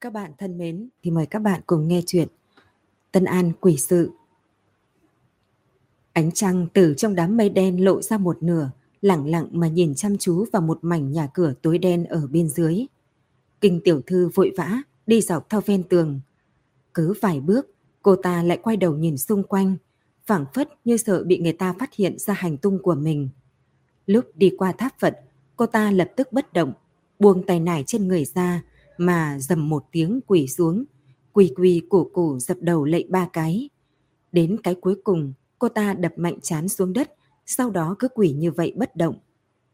Các bạn thân mến, thì mời các bạn cùng nghe chuyện Tân An Quỷ Sự. Ánh trăng từ trong đám mây đen lộ ra một nửa, lặng lặng mà nhìn chăm chú vào một mảnh nhà cửa tối đen ở bên dưới. Kinh tiểu thư vội vã, đi dọc theo ven tường. Cứ vài bước, cô ta lại quay đầu nhìn xung quanh, phảng phất như sợ bị người ta phát hiện ra hành tung của mình. Lúc đi qua tháp Phật, cô ta lập tức bất động, buông tay nải trên người ra, mà dầm một tiếng quỳ xuống, quỳ quỳ cổ cổ dập đầu lạy ba cái. Đến cái cuối cùng, cô ta đập mạnh chán xuống đất, sau đó cứ quỳ như vậy bất động,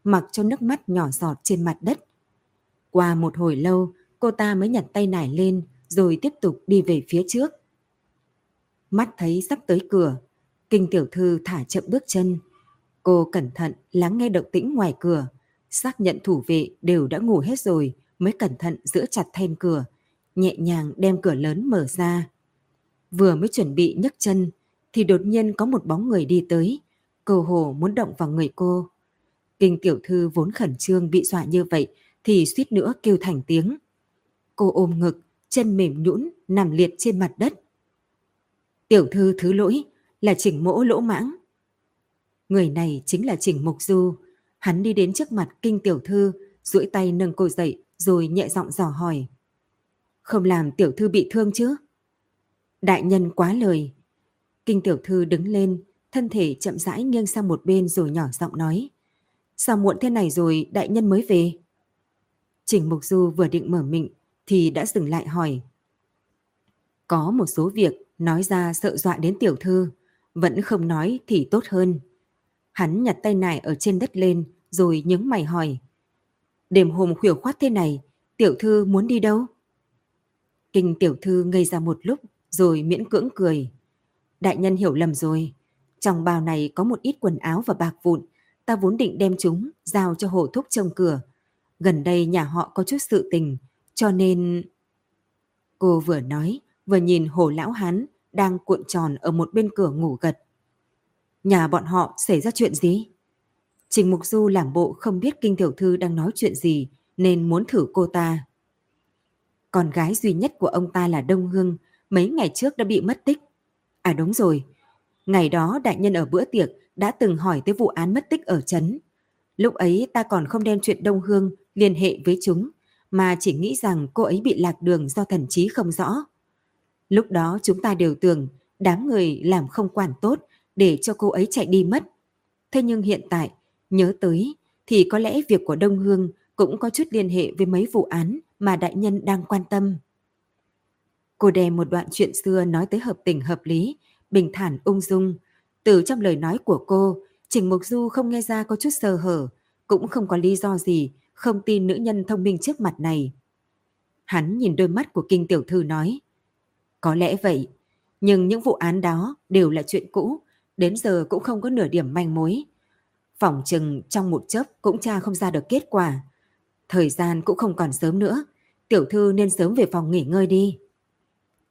mặc cho nước mắt nhỏ giọt trên mặt đất. Qua một hồi lâu, cô ta mới nhặt tay nải lên, rồi tiếp tục đi về phía trước. Mắt thấy sắp tới cửa, kinh tiểu thư thả chậm bước chân. Cô cẩn thận lắng nghe động tĩnh ngoài cửa, xác nhận thủ vệ đều đã ngủ hết rồi, mới cẩn thận giữ chặt then cửa, nhẹ nhàng đem cửa lớn mở ra. Vừa mới chuẩn bị nhấc chân, thì đột nhiên có một bóng người đi tới, cơ hồ muốn động vào người cô. Kinh tiểu thư vốn khẩn trương bị dọa như vậy thì suýt nữa kêu thành tiếng. Cô ôm ngực, chân mềm nhũn nằm liệt trên mặt đất. Tiểu thư thứ lỗi là chỉnh mỗ lỗ mãng. Người này chính là chỉnh mục du. Hắn đi đến trước mặt kinh tiểu thư, duỗi tay nâng cô dậy, rồi nhẹ giọng dò hỏi. Không làm tiểu thư bị thương chứ? Đại nhân quá lời. Kinh tiểu thư đứng lên, thân thể chậm rãi nghiêng sang một bên rồi nhỏ giọng nói. Sao muộn thế này rồi đại nhân mới về? Trình Mục Du vừa định mở miệng thì đã dừng lại hỏi. Có một số việc nói ra sợ dọa đến tiểu thư, vẫn không nói thì tốt hơn. Hắn nhặt tay nải ở trên đất lên rồi nhướng mày hỏi. Đêm hôm khuya khoát thế này, tiểu thư muốn đi đâu? Kinh tiểu thư ngây ra một lúc rồi miễn cưỡng cười. Đại nhân hiểu lầm rồi. Trong bao này có một ít quần áo và bạc vụn. Ta vốn định đem chúng giao cho hộ thúc trông cửa. Gần đây nhà họ có chút sự tình, cho nên... Cô vừa nói, vừa nhìn hồ lão hán đang cuộn tròn ở một bên cửa ngủ gật. Nhà bọn họ xảy ra chuyện gì? Trình Mục Du làm bộ không biết Kinh Tiểu Thư đang nói chuyện gì nên muốn thử cô ta. Con gái duy nhất của ông ta là Đông Hương, mấy ngày trước đã bị mất tích. À đúng rồi, ngày đó đại nhân ở bữa tiệc đã từng hỏi tới vụ án mất tích ở Trấn. Lúc ấy ta còn không đem chuyện Đông Hương liên hệ với chúng, mà chỉ nghĩ rằng cô ấy bị lạc đường do thần trí không rõ. Lúc đó chúng ta đều tưởng đám người làm không quản tốt để cho cô ấy chạy đi mất. Thế nhưng hiện tại Nhớ tới thì có lẽ việc của Đông Hương cũng có chút liên hệ với mấy vụ án mà đại nhân đang quan tâm. Cô đè một đoạn chuyện xưa nói tới hợp tình hợp lý, bình thản ung dung. Từ trong lời nói của cô, Trình Mục Du không nghe ra có chút sơ hở, cũng không có lý do gì không tin nữ nhân thông minh trước mặt này. Hắn nhìn đôi mắt của kinh tiểu thư nói, có lẽ vậy, nhưng những vụ án đó đều là chuyện cũ, đến giờ cũng không có nửa điểm manh mối. Phòng chừng trong một chớp cũng tra không ra được kết quả. Thời gian cũng không còn sớm nữa, tiểu thư nên sớm về phòng nghỉ ngơi đi.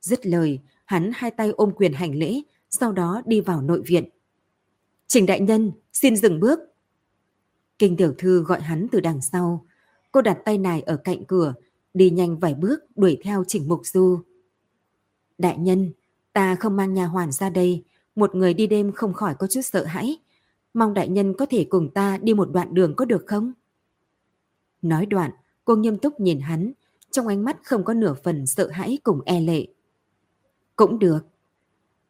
Dứt lời, hắn hai tay ôm quyền hành lễ, sau đó đi vào nội viện. Trình đại nhân, xin dừng bước. Kinh tiểu thư gọi hắn từ đằng sau. Cô đặt tay nài ở cạnh cửa, đi nhanh vài bước đuổi theo Trình Mục Du. Đại nhân, ta không mang nhà hoàn ra đây, một người đi đêm không khỏi có chút sợ hãi, mong đại nhân có thể cùng ta đi một đoạn đường có được không? Nói đoạn, cô nghiêm túc nhìn hắn, trong ánh mắt không có nửa phần sợ hãi cùng e lệ. Cũng được.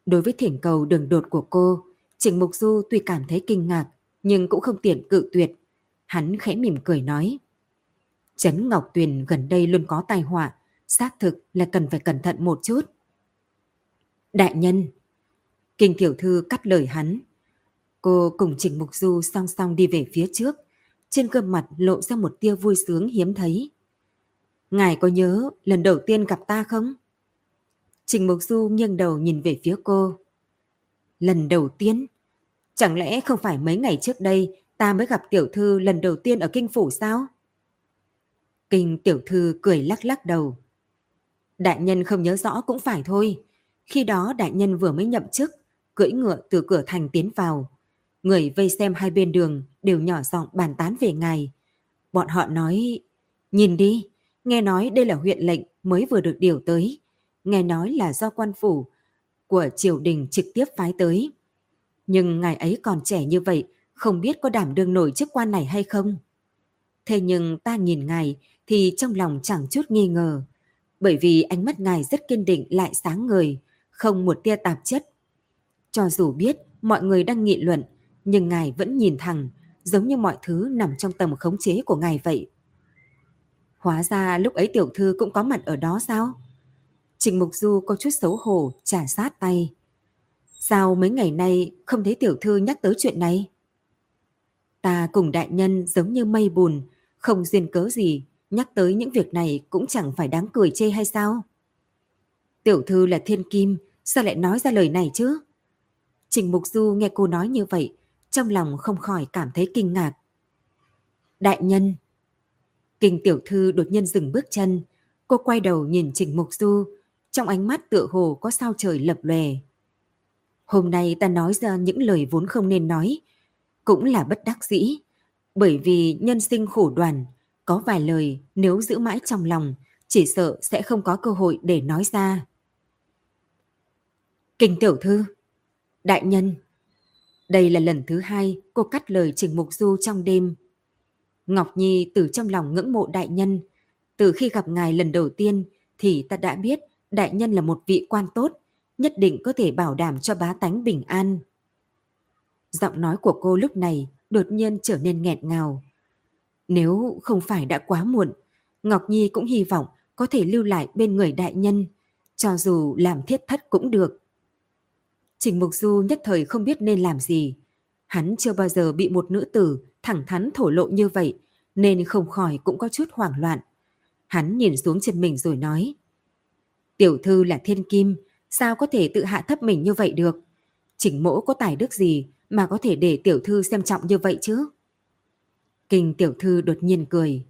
Đối với thỉnh cầu đường đột của cô, Trình Mục Du tuy cảm thấy kinh ngạc, nhưng cũng không tiện cự tuyệt. Hắn khẽ mỉm cười nói. Trấn Ngọc Tuyền gần đây luôn có tai họa, xác thực là cần phải cẩn thận một chút. Đại nhân, Kinh Tiểu Thư cắt lời hắn, Cô cùng Trịnh Mục Du song song đi về phía trước, trên gương mặt lộ ra một tia vui sướng hiếm thấy. Ngài có nhớ lần đầu tiên gặp ta không? Trình Mục Du nghiêng đầu nhìn về phía cô. Lần đầu tiên? Chẳng lẽ không phải mấy ngày trước đây ta mới gặp tiểu thư lần đầu tiên ở kinh phủ sao? Kinh tiểu thư cười lắc lắc đầu. Đại nhân không nhớ rõ cũng phải thôi. Khi đó đại nhân vừa mới nhậm chức, cưỡi ngựa từ cửa thành tiến vào, Người vây xem hai bên đường đều nhỏ giọng bàn tán về ngài. Bọn họ nói, nhìn đi, nghe nói đây là huyện lệnh mới vừa được điều tới. Nghe nói là do quan phủ của triều đình trực tiếp phái tới. Nhưng ngài ấy còn trẻ như vậy, không biết có đảm đương nổi chức quan này hay không. Thế nhưng ta nhìn ngài thì trong lòng chẳng chút nghi ngờ, bởi vì ánh mắt ngài rất kiên định lại sáng ngời, không một tia tạp chất. Cho dù biết mọi người đang nghị luận, nhưng ngài vẫn nhìn thẳng, giống như mọi thứ nằm trong tầm khống chế của ngài vậy. Hóa ra lúc ấy tiểu thư cũng có mặt ở đó sao? Trình Mục Du có chút xấu hổ, trả sát tay. Sao mấy ngày nay không thấy tiểu thư nhắc tới chuyện này? Ta cùng đại nhân giống như mây bùn, không duyên cớ gì, nhắc tới những việc này cũng chẳng phải đáng cười chê hay sao? Tiểu thư là thiên kim, sao lại nói ra lời này chứ? Trình Mục Du nghe cô nói như vậy, trong lòng không khỏi cảm thấy kinh ngạc. Đại nhân, Kinh tiểu thư đột nhiên dừng bước chân, cô quay đầu nhìn Trình Mục Du, trong ánh mắt tựa hồ có sao trời lập lòe. Hôm nay ta nói ra những lời vốn không nên nói, cũng là bất đắc dĩ, bởi vì nhân sinh khổ đoàn, có vài lời nếu giữ mãi trong lòng, chỉ sợ sẽ không có cơ hội để nói ra. Kinh tiểu thư, đại nhân, đây là lần thứ hai cô cắt lời Trình Mục Du trong đêm. Ngọc Nhi từ trong lòng ngưỡng mộ đại nhân. Từ khi gặp ngài lần đầu tiên thì ta đã biết đại nhân là một vị quan tốt, nhất định có thể bảo đảm cho bá tánh bình an. Giọng nói của cô lúc này đột nhiên trở nên nghẹt ngào. Nếu không phải đã quá muộn, Ngọc Nhi cũng hy vọng có thể lưu lại bên người đại nhân, cho dù làm thiết thất cũng được. Trình Mục Du nhất thời không biết nên làm gì. Hắn chưa bao giờ bị một nữ tử thẳng thắn thổ lộ như vậy, nên không khỏi cũng có chút hoảng loạn. Hắn nhìn xuống chân mình rồi nói. Tiểu thư là thiên kim, sao có thể tự hạ thấp mình như vậy được? Trình mỗ có tài đức gì mà có thể để tiểu thư xem trọng như vậy chứ? Kinh tiểu thư đột nhiên cười.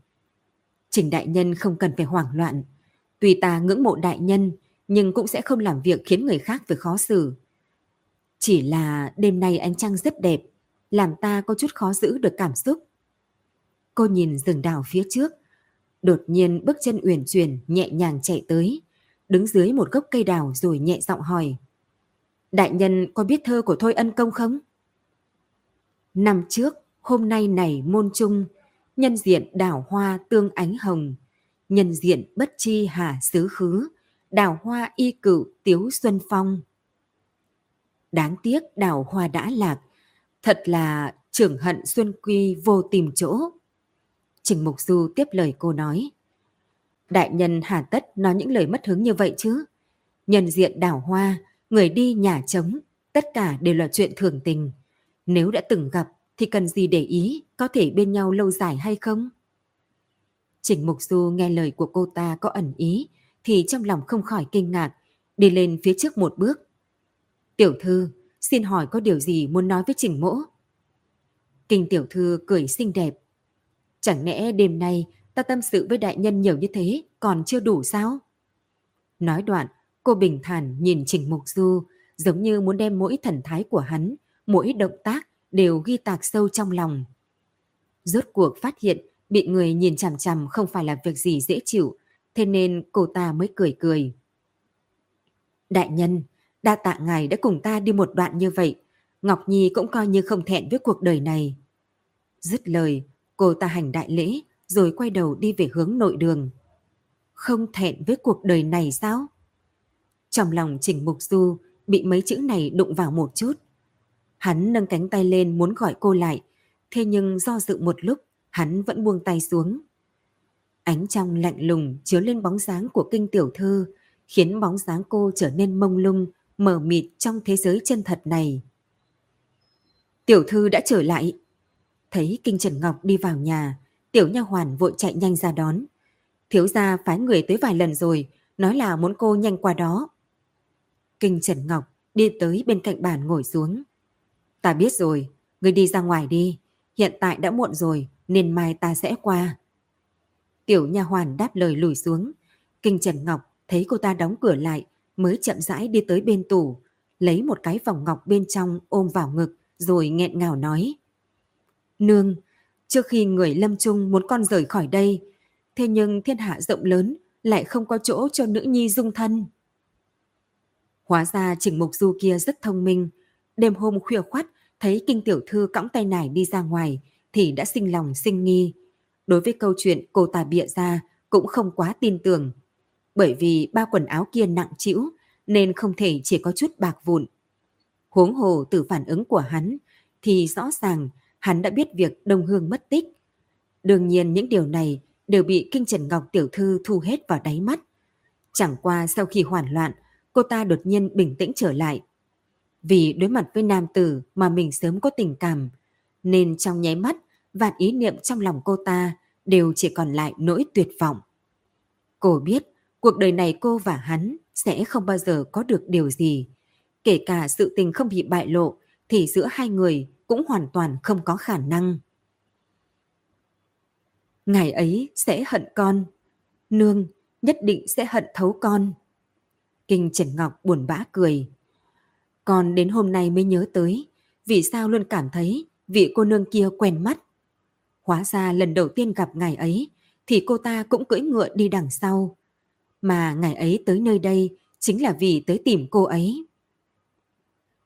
Trình đại nhân không cần phải hoảng loạn. Tuy ta ngưỡng mộ đại nhân, nhưng cũng sẽ không làm việc khiến người khác phải khó xử. Chỉ là đêm nay ánh trăng rất đẹp, làm ta có chút khó giữ được cảm xúc. Cô nhìn rừng đào phía trước, đột nhiên bước chân uyển chuyển nhẹ nhàng chạy tới, đứng dưới một gốc cây đào rồi nhẹ giọng hỏi. Đại nhân có biết thơ của Thôi Ân Công không? Năm trước, hôm nay này môn trung, nhân diện đào hoa tương ánh hồng, nhân diện bất chi hà xứ khứ, đào hoa y cự tiếu xuân phong. Đáng tiếc đào hoa đã lạc, Thật là trưởng hận Xuân Quy vô tìm chỗ. Trình Mục Du tiếp lời cô nói. Đại nhân hà tất nói những lời mất hứng như vậy chứ. Nhân diện đảo hoa, người đi nhà trống, tất cả đều là chuyện thường tình. Nếu đã từng gặp thì cần gì để ý, có thể bên nhau lâu dài hay không? Trình Mục Du nghe lời của cô ta có ẩn ý, thì trong lòng không khỏi kinh ngạc, đi lên phía trước một bước. Tiểu thư, xin hỏi có điều gì muốn nói với Trình Mỗ? Kinh tiểu thư cười xinh đẹp. Chẳng lẽ đêm nay ta tâm sự với đại nhân nhiều như thế còn chưa đủ sao? Nói đoạn, cô bình thản nhìn Trình Mục Du giống như muốn đem mỗi thần thái của hắn, mỗi động tác đều ghi tạc sâu trong lòng. Rốt cuộc phát hiện bị người nhìn chằm chằm không phải là việc gì dễ chịu, thế nên cô ta mới cười cười. Đại nhân, Đa tạ ngài đã cùng ta đi một đoạn như vậy. Ngọc Nhi cũng coi như không thẹn với cuộc đời này. Dứt lời, cô ta hành đại lễ rồi quay đầu đi về hướng nội đường. Không thẹn với cuộc đời này sao? Trong lòng Trình Mục Du bị mấy chữ này đụng vào một chút. Hắn nâng cánh tay lên muốn gọi cô lại, thế nhưng do dự một lúc, hắn vẫn buông tay xuống. Ánh trong lạnh lùng chiếu lên bóng dáng của kinh tiểu thư, khiến bóng dáng cô trở nên mông lung, mờ mịt trong thế giới chân thật này. Tiểu thư đã trở lại. Thấy Kinh Trần Ngọc đi vào nhà, tiểu nha hoàn vội chạy nhanh ra đón. Thiếu gia phái người tới vài lần rồi, nói là muốn cô nhanh qua đó. Kinh Trần Ngọc đi tới bên cạnh bàn ngồi xuống. Ta biết rồi, người đi ra ngoài đi. Hiện tại đã muộn rồi, nên mai ta sẽ qua. Tiểu nha hoàn đáp lời lùi xuống. Kinh Trần Ngọc thấy cô ta đóng cửa lại, mới chậm rãi đi tới bên tủ, lấy một cái vòng ngọc bên trong ôm vào ngực rồi nghẹn ngào nói. Nương, trước khi người lâm trung muốn con rời khỏi đây, Thế nhưng thiên hạ rộng lớn lại không có chỗ cho nữ nhi dung thân. Hóa ra Trình Mục Du kia rất thông minh. Đêm hôm khuya khoắt thấy kinh tiểu thư cõng tay nải đi ra ngoài thì đã sinh lòng sinh nghi. Đối với câu chuyện cô ta bịa ra cũng không quá tin tưởng. Bởi vì ba quần áo kia nặng trĩu nên không thể chỉ có chút bạc vụn. Huống hồ từ phản ứng của hắn thì rõ ràng hắn đã biết việc Đông Hương mất tích. Đương nhiên những điều này đều bị Kinh Trần Ngọc Tiểu Thư thu hết vào đáy mắt. Chẳng qua sau khi hoảng loạn, cô ta đột nhiên bình tĩnh trở lại. Vì đối mặt với nam tử mà mình sớm có tình cảm, nên trong nháy mắt, vạn ý niệm trong lòng cô ta đều chỉ còn lại nỗi tuyệt vọng. Cô biết cuộc đời này cô và hắn sẽ không bao giờ có được điều gì. Kể cả sự tình không bị bại lộ thì giữa hai người cũng hoàn toàn không có khả năng. Ngày ấy sẽ hận con. Nương nhất định sẽ hận thấu con. Kinh Trần Ngọc buồn bã cười. Con đến hôm nay mới nhớ tới, vì sao luôn cảm thấy vị cô nương kia quen mắt. Hóa ra lần đầu tiên gặp ngày ấy, thì cô ta cũng cưỡi ngựa đi đằng sau. Mà ngày ấy tới nơi đây chính là vì tới tìm cô ấy.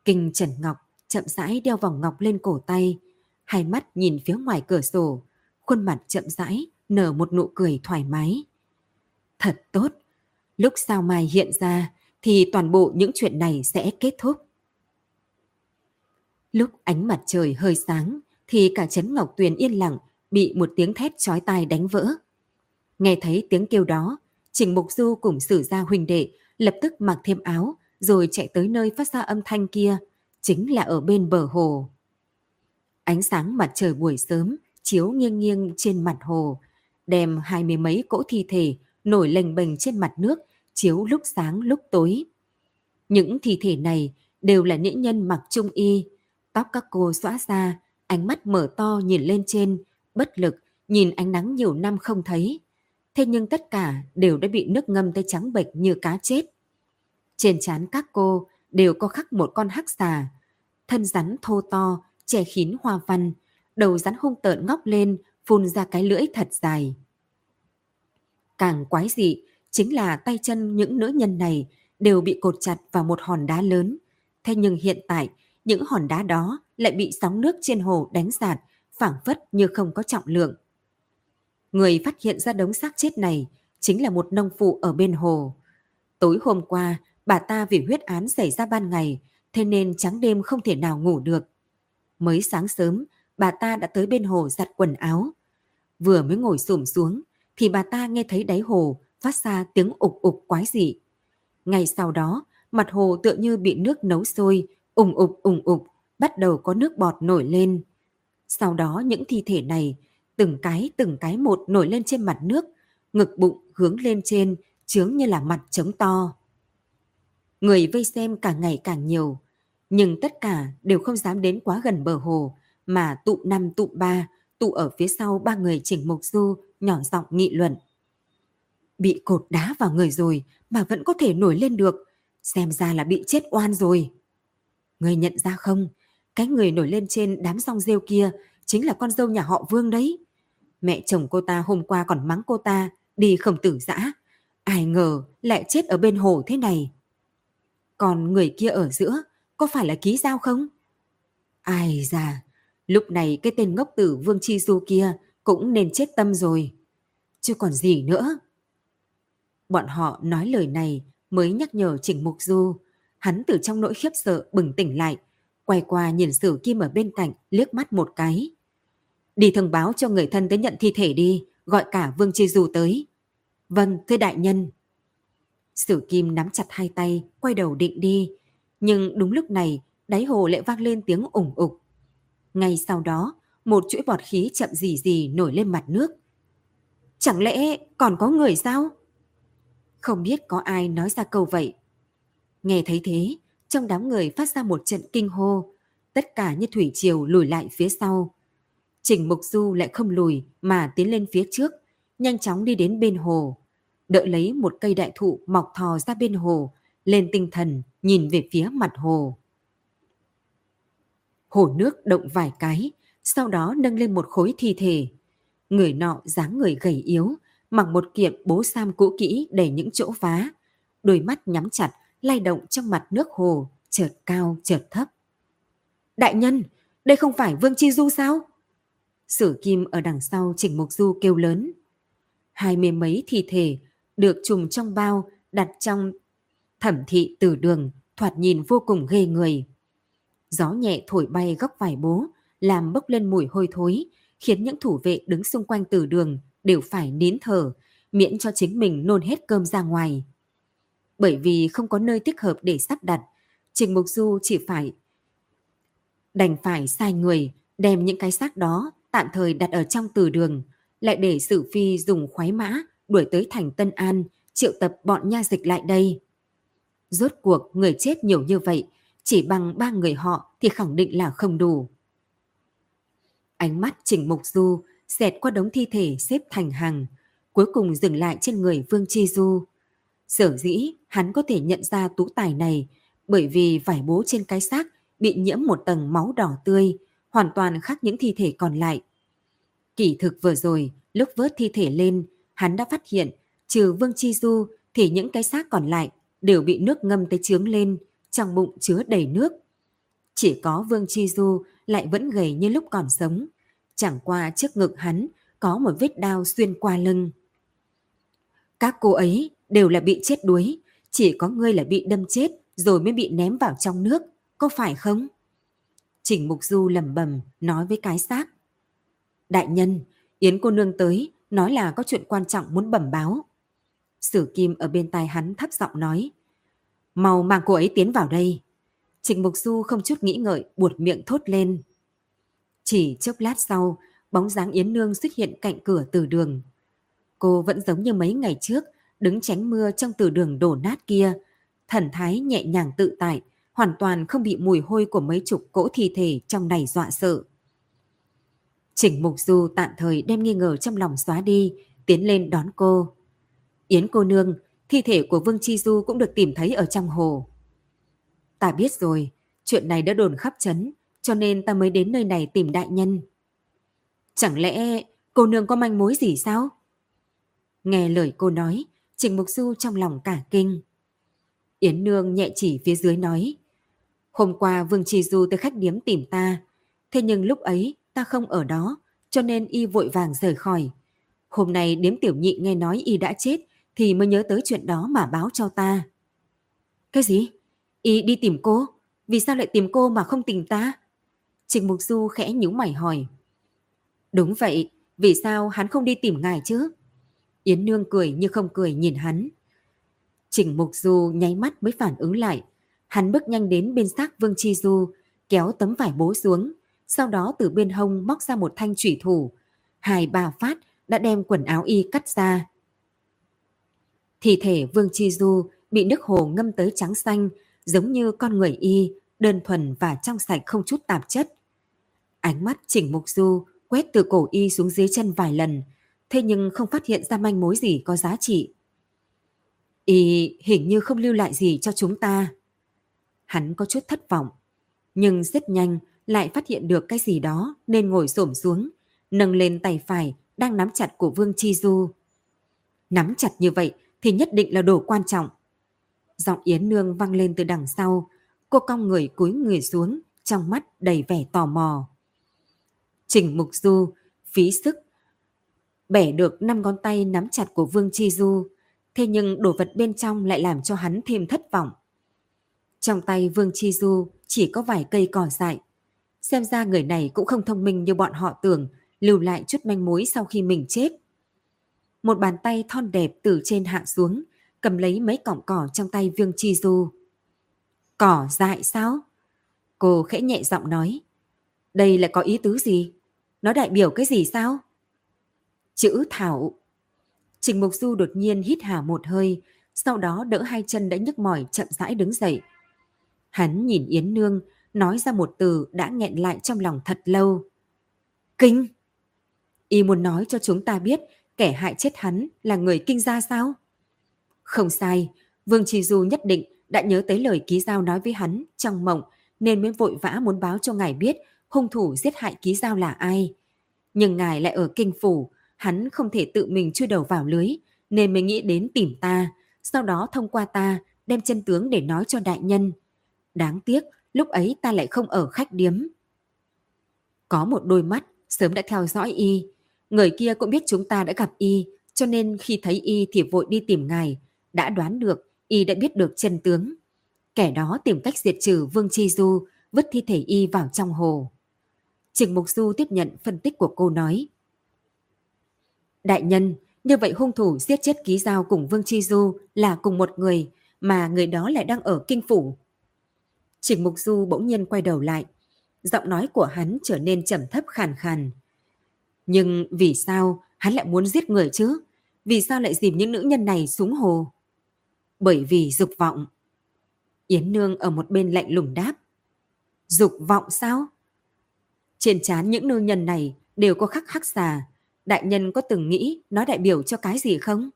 Kinh Trần Ngọc chậm rãi đeo vòng ngọc lên cổ tay, hai mắt nhìn phía ngoài cửa sổ, khuôn mặt chậm rãi nở một nụ cười thoải mái. Thật tốt, lúc sao mai hiện ra thì toàn bộ những chuyện này sẽ kết thúc. Lúc ánh mặt trời hơi sáng thì cả Trấn Ngọc Tuyền yên lặng bị một tiếng thét chói tai đánh vỡ. Nghe thấy tiếng kêu đó, Trình Mục Du cùng sử gia huynh đệ lập tức mặc thêm áo rồi chạy tới nơi phát ra âm thanh kia, chính là ở bên bờ hồ. Ánh sáng mặt trời buổi sớm chiếu nghiêng nghiêng trên mặt hồ, đem hai mươi mấy cỗ thi thể nổi lềnh bềnh trên mặt nước, chiếu lúc sáng lúc tối. Những thi thể này đều là nữ nhân mặc trung y, tóc các cô xõa ra, ánh mắt mở to nhìn lên trên, bất lực, nhìn ánh nắng nhiều năm không thấy. Thế nhưng tất cả đều đã bị nước ngâm tới trắng bệch như cá chết. Trên trán các cô đều có khắc một con hắc xà, thân rắn thô to, che khín hoa văn, đầu rắn hung tợn ngóc lên, phun ra cái lưỡi thật dài. Càng quái dị, chính là tay chân những nữ nhân này đều bị cột chặt vào một hòn đá lớn. Thế nhưng hiện tại, những hòn đá đó lại bị sóng nước trên hồ đánh giạt, phảng phất như không có trọng lượng. Người phát hiện ra đống xác chết này chính là một nông phụ ở bên hồ. Tối hôm qua, bà ta vì huyết án xảy ra ban ngày, thế nên trắng đêm không thể nào ngủ được. Mới sáng sớm, bà ta đã tới bên hồ giặt quần áo. Vừa mới ngồi xổm xuống, thì bà ta nghe thấy đáy hồ phát ra tiếng ục ục quái dị. Ngay sau đó, mặt hồ tựa như bị nước nấu sôi, ủng ục ủng ục, bắt đầu có nước bọt nổi lên. Sau đó những thi thể này, từng cái từng cái một nổi lên trên mặt nước, ngực bụng hướng lên trên, chướng như là mặt trống to. Người vây xem càng ngày càng nhiều, nhưng tất cả đều không dám đến quá gần bờ hồ, mà tụ năm tụ ba, tụ ở phía sau ba người chỉnh mục du, nhỏ giọng nghị luận. Bị cột đá vào người rồi mà vẫn có thể nổi lên được, xem ra là bị chết oan rồi. Người nhận ra không, cái người nổi lên trên đám song rêu kia chính là con dâu nhà họ Vương đấy. Mẹ chồng cô ta hôm qua còn mắng cô ta đi khổng tử dã. Ai ngờ lại chết ở bên hồ thế này. Còn người kia ở giữa có phải là ký giao không? Ai già, lúc này cái tên ngốc tử Vương Chi Du kia cũng nên chết tâm rồi. Chứ còn gì nữa. Bọn họ nói lời này mới nhắc nhở Trình Mục Du. Hắn từ trong nỗi khiếp sợ bừng tỉnh lại, quay qua nhìn Sử Kim ở bên cạnh liếc mắt một cái. Đi thông báo cho người thân tới nhận thi thể đi, gọi cả Vương Chi Du tới. Vâng, thưa đại nhân. Sử Kim nắm chặt hai tay, quay đầu định đi. Nhưng đúng lúc này, đáy hồ lại vang lên tiếng ủng ục. Ngay sau đó, một chuỗi bọt khí chậm gì gì nổi lên mặt nước. Chẳng lẽ còn có người sao? Không biết có ai nói ra câu vậy. Nghe thấy thế, trong đám người phát ra một trận kinh hô, tất cả như thủy triều lùi lại phía sau. Trình Mục Du lại không lùi mà tiến lên phía trước, nhanh chóng đi đến bên hồ, đợi lấy một cây đại thụ mọc thò ra bên hồ, lên tinh thần nhìn về phía mặt hồ. Hồ nước động vài cái, sau đó nâng lên một khối thi thể. Người nọ dáng người gầy yếu, mặc một kiện bố sam cũ kỹ đầy những chỗ vá, đôi mắt nhắm chặt, lay động trong mặt nước hồ, chợt cao chợt thấp. Đại nhân, đây không phải Vương Chi Du sao? Sử Kim ở đằng sau Trình Mục Du kêu lớn. Hai mươi mấy thi thể được trùng trong bao đặt trong thẩm thị từ đường thoạt nhìn vô cùng ghê người. Gió nhẹ thổi bay góc vải bố, làm bốc lên mùi hôi thối, khiến những thủ vệ đứng xung quanh từ đường đều phải nín thở, miễn cho chính mình nôn hết cơm ra ngoài. Bởi vì không có nơi thích hợp để sắp đặt, Trình Mục Du chỉ phải đành phải sai người đem những cái xác đó tạm thời đặt ở trong từ đường, lại để Sử Phi dùng khoái mã đuổi tới thành Tân An, triệu tập bọn nha dịch lại đây. Rốt cuộc người chết nhiều như vậy, chỉ bằng ba người họ thì khẳng định là không đủ. Ánh mắt Trình Mục Du xẹt qua đống thi thể xếp thành hàng, cuối cùng dừng lại trên người Vương Chi Du. Sở dĩ hắn có thể nhận ra tú tài này bởi vì vải bố trên cái xác bị nhiễm một tầng máu đỏ tươi, hoàn toàn khác những thi thể còn lại. Kỷ thực vừa rồi, lúc vớt thi thể lên, hắn đã phát hiện trừ Vương Chi Du thì những cái xác còn lại đều bị nước ngâm tới trướng lên, trong bụng chứa đầy nước. Chỉ có Vương Chi Du lại vẫn gầy như lúc còn sống. Chẳng qua trước ngực hắn có một vết đao xuyên qua lưng. Các cô ấy đều là bị chết đuối, chỉ có ngươi là bị đâm chết rồi mới bị ném vào trong nước, có phải không? Trình Mục Du lẩm bẩm nói với cái xác. Đại nhân, Yến cô nương tới, nói là có chuyện quan trọng muốn bẩm báo. Sử Kim ở bên tai hắn thấp giọng nói. Mau mang cô ấy tiến vào đây. Trịnh Mục Du không chút nghĩ ngợi, buột miệng thốt lên. Chỉ chốc lát sau, bóng dáng Yến Nương xuất hiện cạnh cửa từ đường. Cô vẫn giống như mấy ngày trước, đứng tránh mưa trong từ đường đổ nát kia. Thần thái nhẹ nhàng tự tại, hoàn toàn không bị mùi hôi của mấy chục cỗ thi thể trong này dọa sợ. Trình Mục Du tạm thời đem nghi ngờ trong lòng xóa đi, tiến lên đón cô. Yến cô nương, thi thể của Vương Chi Du cũng được tìm thấy ở trong hồ. Ta biết rồi, chuyện này đã đồn khắp chấn, cho nên ta mới đến nơi này tìm đại nhân. Chẳng lẽ cô nương có manh mối gì sao? Nghe lời cô nói, Trình Mục Du trong lòng cả kinh. Yến Nương nhẹ chỉ phía dưới nói. Hôm qua Vương Chi Du tới khách điếm tìm ta, thế nhưng lúc ấy ta không ở đó, cho nên y vội vàng rời khỏi. Hôm nay điếm tiểu nhị nghe nói y đã chết, thì mới nhớ tới chuyện đó mà báo cho ta. Cái gì? Y đi tìm cô? Vì sao lại tìm cô mà không tìm ta? Trịnh Mục Du khẽ nhíu mày hỏi. Đúng vậy, vì sao hắn không đi tìm ngài chứ? Yến Nương cười như không cười nhìn hắn. Trình Mục Du nháy mắt mới phản ứng lại. Hắn bước nhanh đến bên xác Vương Chi Du, kéo tấm vải bố xuống, sau đó từ bên hông móc ra một thanh thủy thủ. Hai ba phát đã đem quần áo y cắt ra. Thi thể Vương Chi Du bị nước hồ ngâm tới trắng xanh, giống như con người y, đơn thuần và trong sạch không chút tạp chất. Ánh mắt chỉnh mục du quét từ cổ y xuống dưới chân vài lần, thế nhưng không phát hiện ra manh mối gì có giá trị. Y hình như không lưu lại gì cho chúng ta. Hắn có chút thất vọng, nhưng rất nhanh lại phát hiện được cái gì đó nên ngồi xổm xuống, nâng lên tay phải đang nắm chặt của Vương Chi Du. Nắm chặt như vậy thì nhất định là đồ quan trọng. Giọng Yến Nương vang lên từ đằng sau, cô cong người cúi người xuống, trong mắt đầy vẻ tò mò. Trình Mục Du phí sức bẻ được năm ngón tay nắm chặt của Vương Chi Du, thế nhưng đồ vật bên trong lại làm cho hắn thêm thất vọng. Trong tay Vương Chi Du chỉ có vài cây cỏ dại. Xem ra người này cũng không thông minh như bọn họ tưởng, lưu lại chút manh mối sau khi mình chết. Một bàn tay thon đẹp từ trên hạ xuống, cầm lấy mấy cọng cỏ trong tay Vương Chi Du. Cỏ dại sao? Cô khẽ nhẹ giọng nói. Đây lại có ý tứ gì? Nó đại biểu cái gì sao? Chữ thảo. Trình Mục Du đột nhiên hít hà một hơi, sau đó đỡ hai chân đã nhức mỏi chậm rãi đứng dậy. Hắn nhìn Yến Nương, nói ra một từ đã nghẹn lại trong lòng thật lâu. Kinh! Y muốn nói cho chúng ta biết kẻ hại chết hắn là người kinh gia sao? Không sai, Vương Trì Du nhất định đã nhớ tới lời ký giao nói với hắn trong mộng nên mới vội vã muốn báo cho ngài biết hung thủ giết hại ký giao là ai. Nhưng ngài lại ở kinh phủ, Hắn không thể tự mình chui đầu vào lưới, nên mới nghĩ đến tìm ta, sau đó thông qua ta đem chân tướng để nói cho đại nhân. Đáng tiếc, lúc ấy ta lại không ở khách điếm. Có một đôi mắt, sớm đã theo dõi y. Người kia cũng biết chúng ta đã gặp y, cho nên khi thấy y thì vội đi tìm ngài, đã đoán được y đã biết được chân tướng. Kẻ đó tìm cách diệt trừ Vương Chi Du, vứt thi thể y vào trong hồ. Trình Mục Du tiếp nhận phân tích của cô nói. Đại nhân, như vậy hung thủ giết chết ký giao cùng Vương Chi Du là cùng một người, mà người đó lại đang ở kinh phủ. Trình Mục Du bỗng nhiên quay đầu lại. Giọng nói của hắn trở nên trầm thấp khàn khàn. Nhưng vì sao hắn lại muốn giết người chứ? Vì sao lại dìm những nữ nhân này xuống hồ? Bởi vì dục vọng. Yến Nương ở một bên lạnh lùng đáp. Dục vọng sao? Trên trán những nữ nhân này đều có khắc khắc xà. Đại nhân có từng nghĩ nó đại biểu cho cái gì không?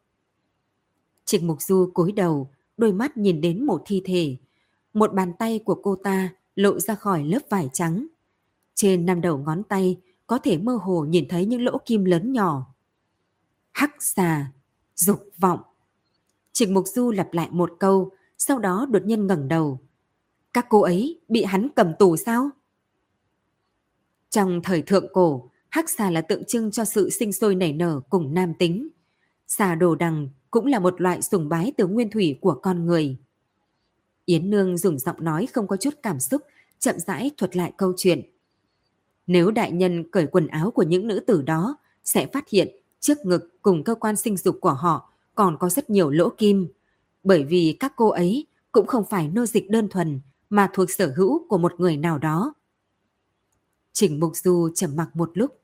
Trịnh Mục Du cúi đầu, đôi mắt nhìn đến một thi thể. Một bàn tay của cô ta lộ ra khỏi lớp vải trắng. Trên năm đầu ngón tay có thể mơ hồ nhìn thấy những lỗ kim lớn nhỏ. Hắc xà, dục vọng. Trịnh Mục Du lặp lại một câu, sau đó đột nhiên ngẩng đầu. Các cô ấy bị hắn cầm tù sao? Trong thời thượng cổ, hắc xà là tượng trưng cho sự sinh sôi nảy nở cùng nam tính. Xà đồ đằng cũng là một loại sùng bái từ nguyên thủy của con người. Yến Nương dùng giọng nói không có chút cảm xúc, chậm rãi thuật lại câu chuyện. Nếu đại nhân cởi quần áo của những nữ tử đó, sẽ phát hiện trước ngực cùng cơ quan sinh dục của họ còn có rất nhiều lỗ kim. Bởi vì các cô ấy cũng không phải nô dịch đơn thuần mà thuộc sở hữu của một người nào đó. Trình Mục Du trầm mặc một lúc,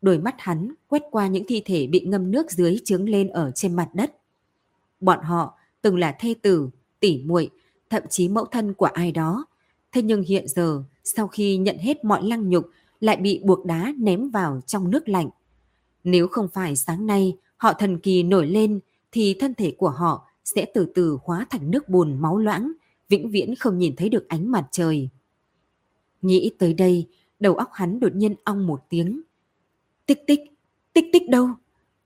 đôi mắt hắn quét qua những thi thể bị ngâm nước dưới trướng lên ở trên mặt đất. Bọn họ từng là thê tử, tỉ muội, thậm chí mẫu thân của ai đó. Thế nhưng hiện giờ, sau khi nhận hết mọi lăng nhục, lại bị buộc đá ném vào trong nước lạnh. Nếu không phải sáng nay họ thần kỳ nổi lên, thì thân thể của họ sẽ từ từ hóa thành nước bùn máu loãng, vĩnh viễn không nhìn thấy được ánh mặt trời. Nghĩ tới đây, đầu óc hắn đột nhiên ong một tiếng. Tích tích, tích tích đâu?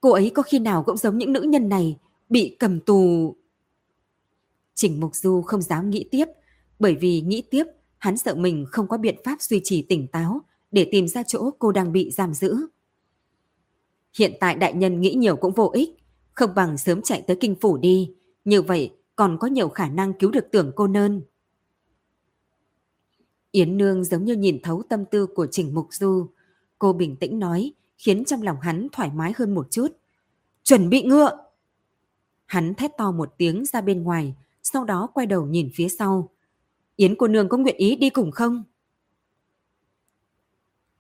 Cô ấy có khi nào cũng giống những nữ nhân này, bị cầm tù... Trình Mục Du không dám nghĩ tiếp, bởi vì nghĩ tiếp, hắn sợ mình không có biện pháp duy trì tỉnh táo để tìm ra chỗ cô đang bị giam giữ. Hiện tại đại nhân nghĩ nhiều cũng vô ích, không bằng sớm chạy tới kinh phủ đi, như vậy còn có nhiều khả năng cứu được tưởng cô nơn. Yến Nương giống như nhìn thấu tâm tư của Trình Mục Du. Cô bình tĩnh nói, khiến trong lòng hắn thoải mái hơn một chút. Chuẩn bị ngựa! Hắn thét to một tiếng ra bên ngoài, sau đó quay đầu nhìn phía sau. Yến cô nương có nguyện ý đi cùng không?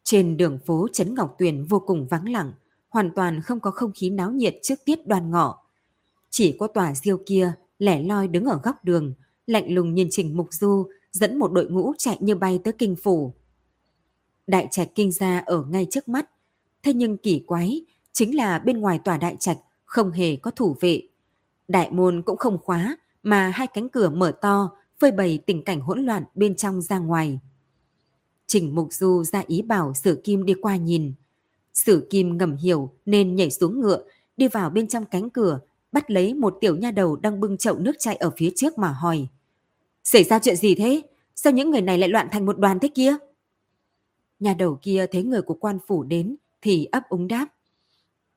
Trên đường phố Trấn Ngọc Tuyền vô cùng vắng lặng, hoàn toàn không có không khí náo nhiệt trước tiết đoàn ngọ. Chỉ có tòa diêu kia lẻ loi đứng ở góc đường, lạnh lùng nhìn Trình Mục Du dẫn một đội ngũ chạy như bay tới kinh phủ. Đại trạch kinh gia ở ngay trước mắt, thế nhưng kỳ quái chính là bên ngoài tòa đại trạch không hề có thủ vệ. Đại môn cũng không khóa mà hai cánh cửa mở to phơi bày tình cảnh hỗn loạn bên trong ra ngoài. Trình Mục Du ra ý bảo Sử Kim đi qua nhìn. Sử Kim ngầm hiểu nên nhảy xuống ngựa, đi vào bên trong cánh cửa, bắt lấy một tiểu nha đầu đang bưng chậu nước chảy ở phía trước mà hỏi. Xảy ra chuyện gì thế? Sao những người này lại loạn thành một đoàn thế kia? Nhà đầu kia thấy người của quan phủ đến thì ấp úng đáp.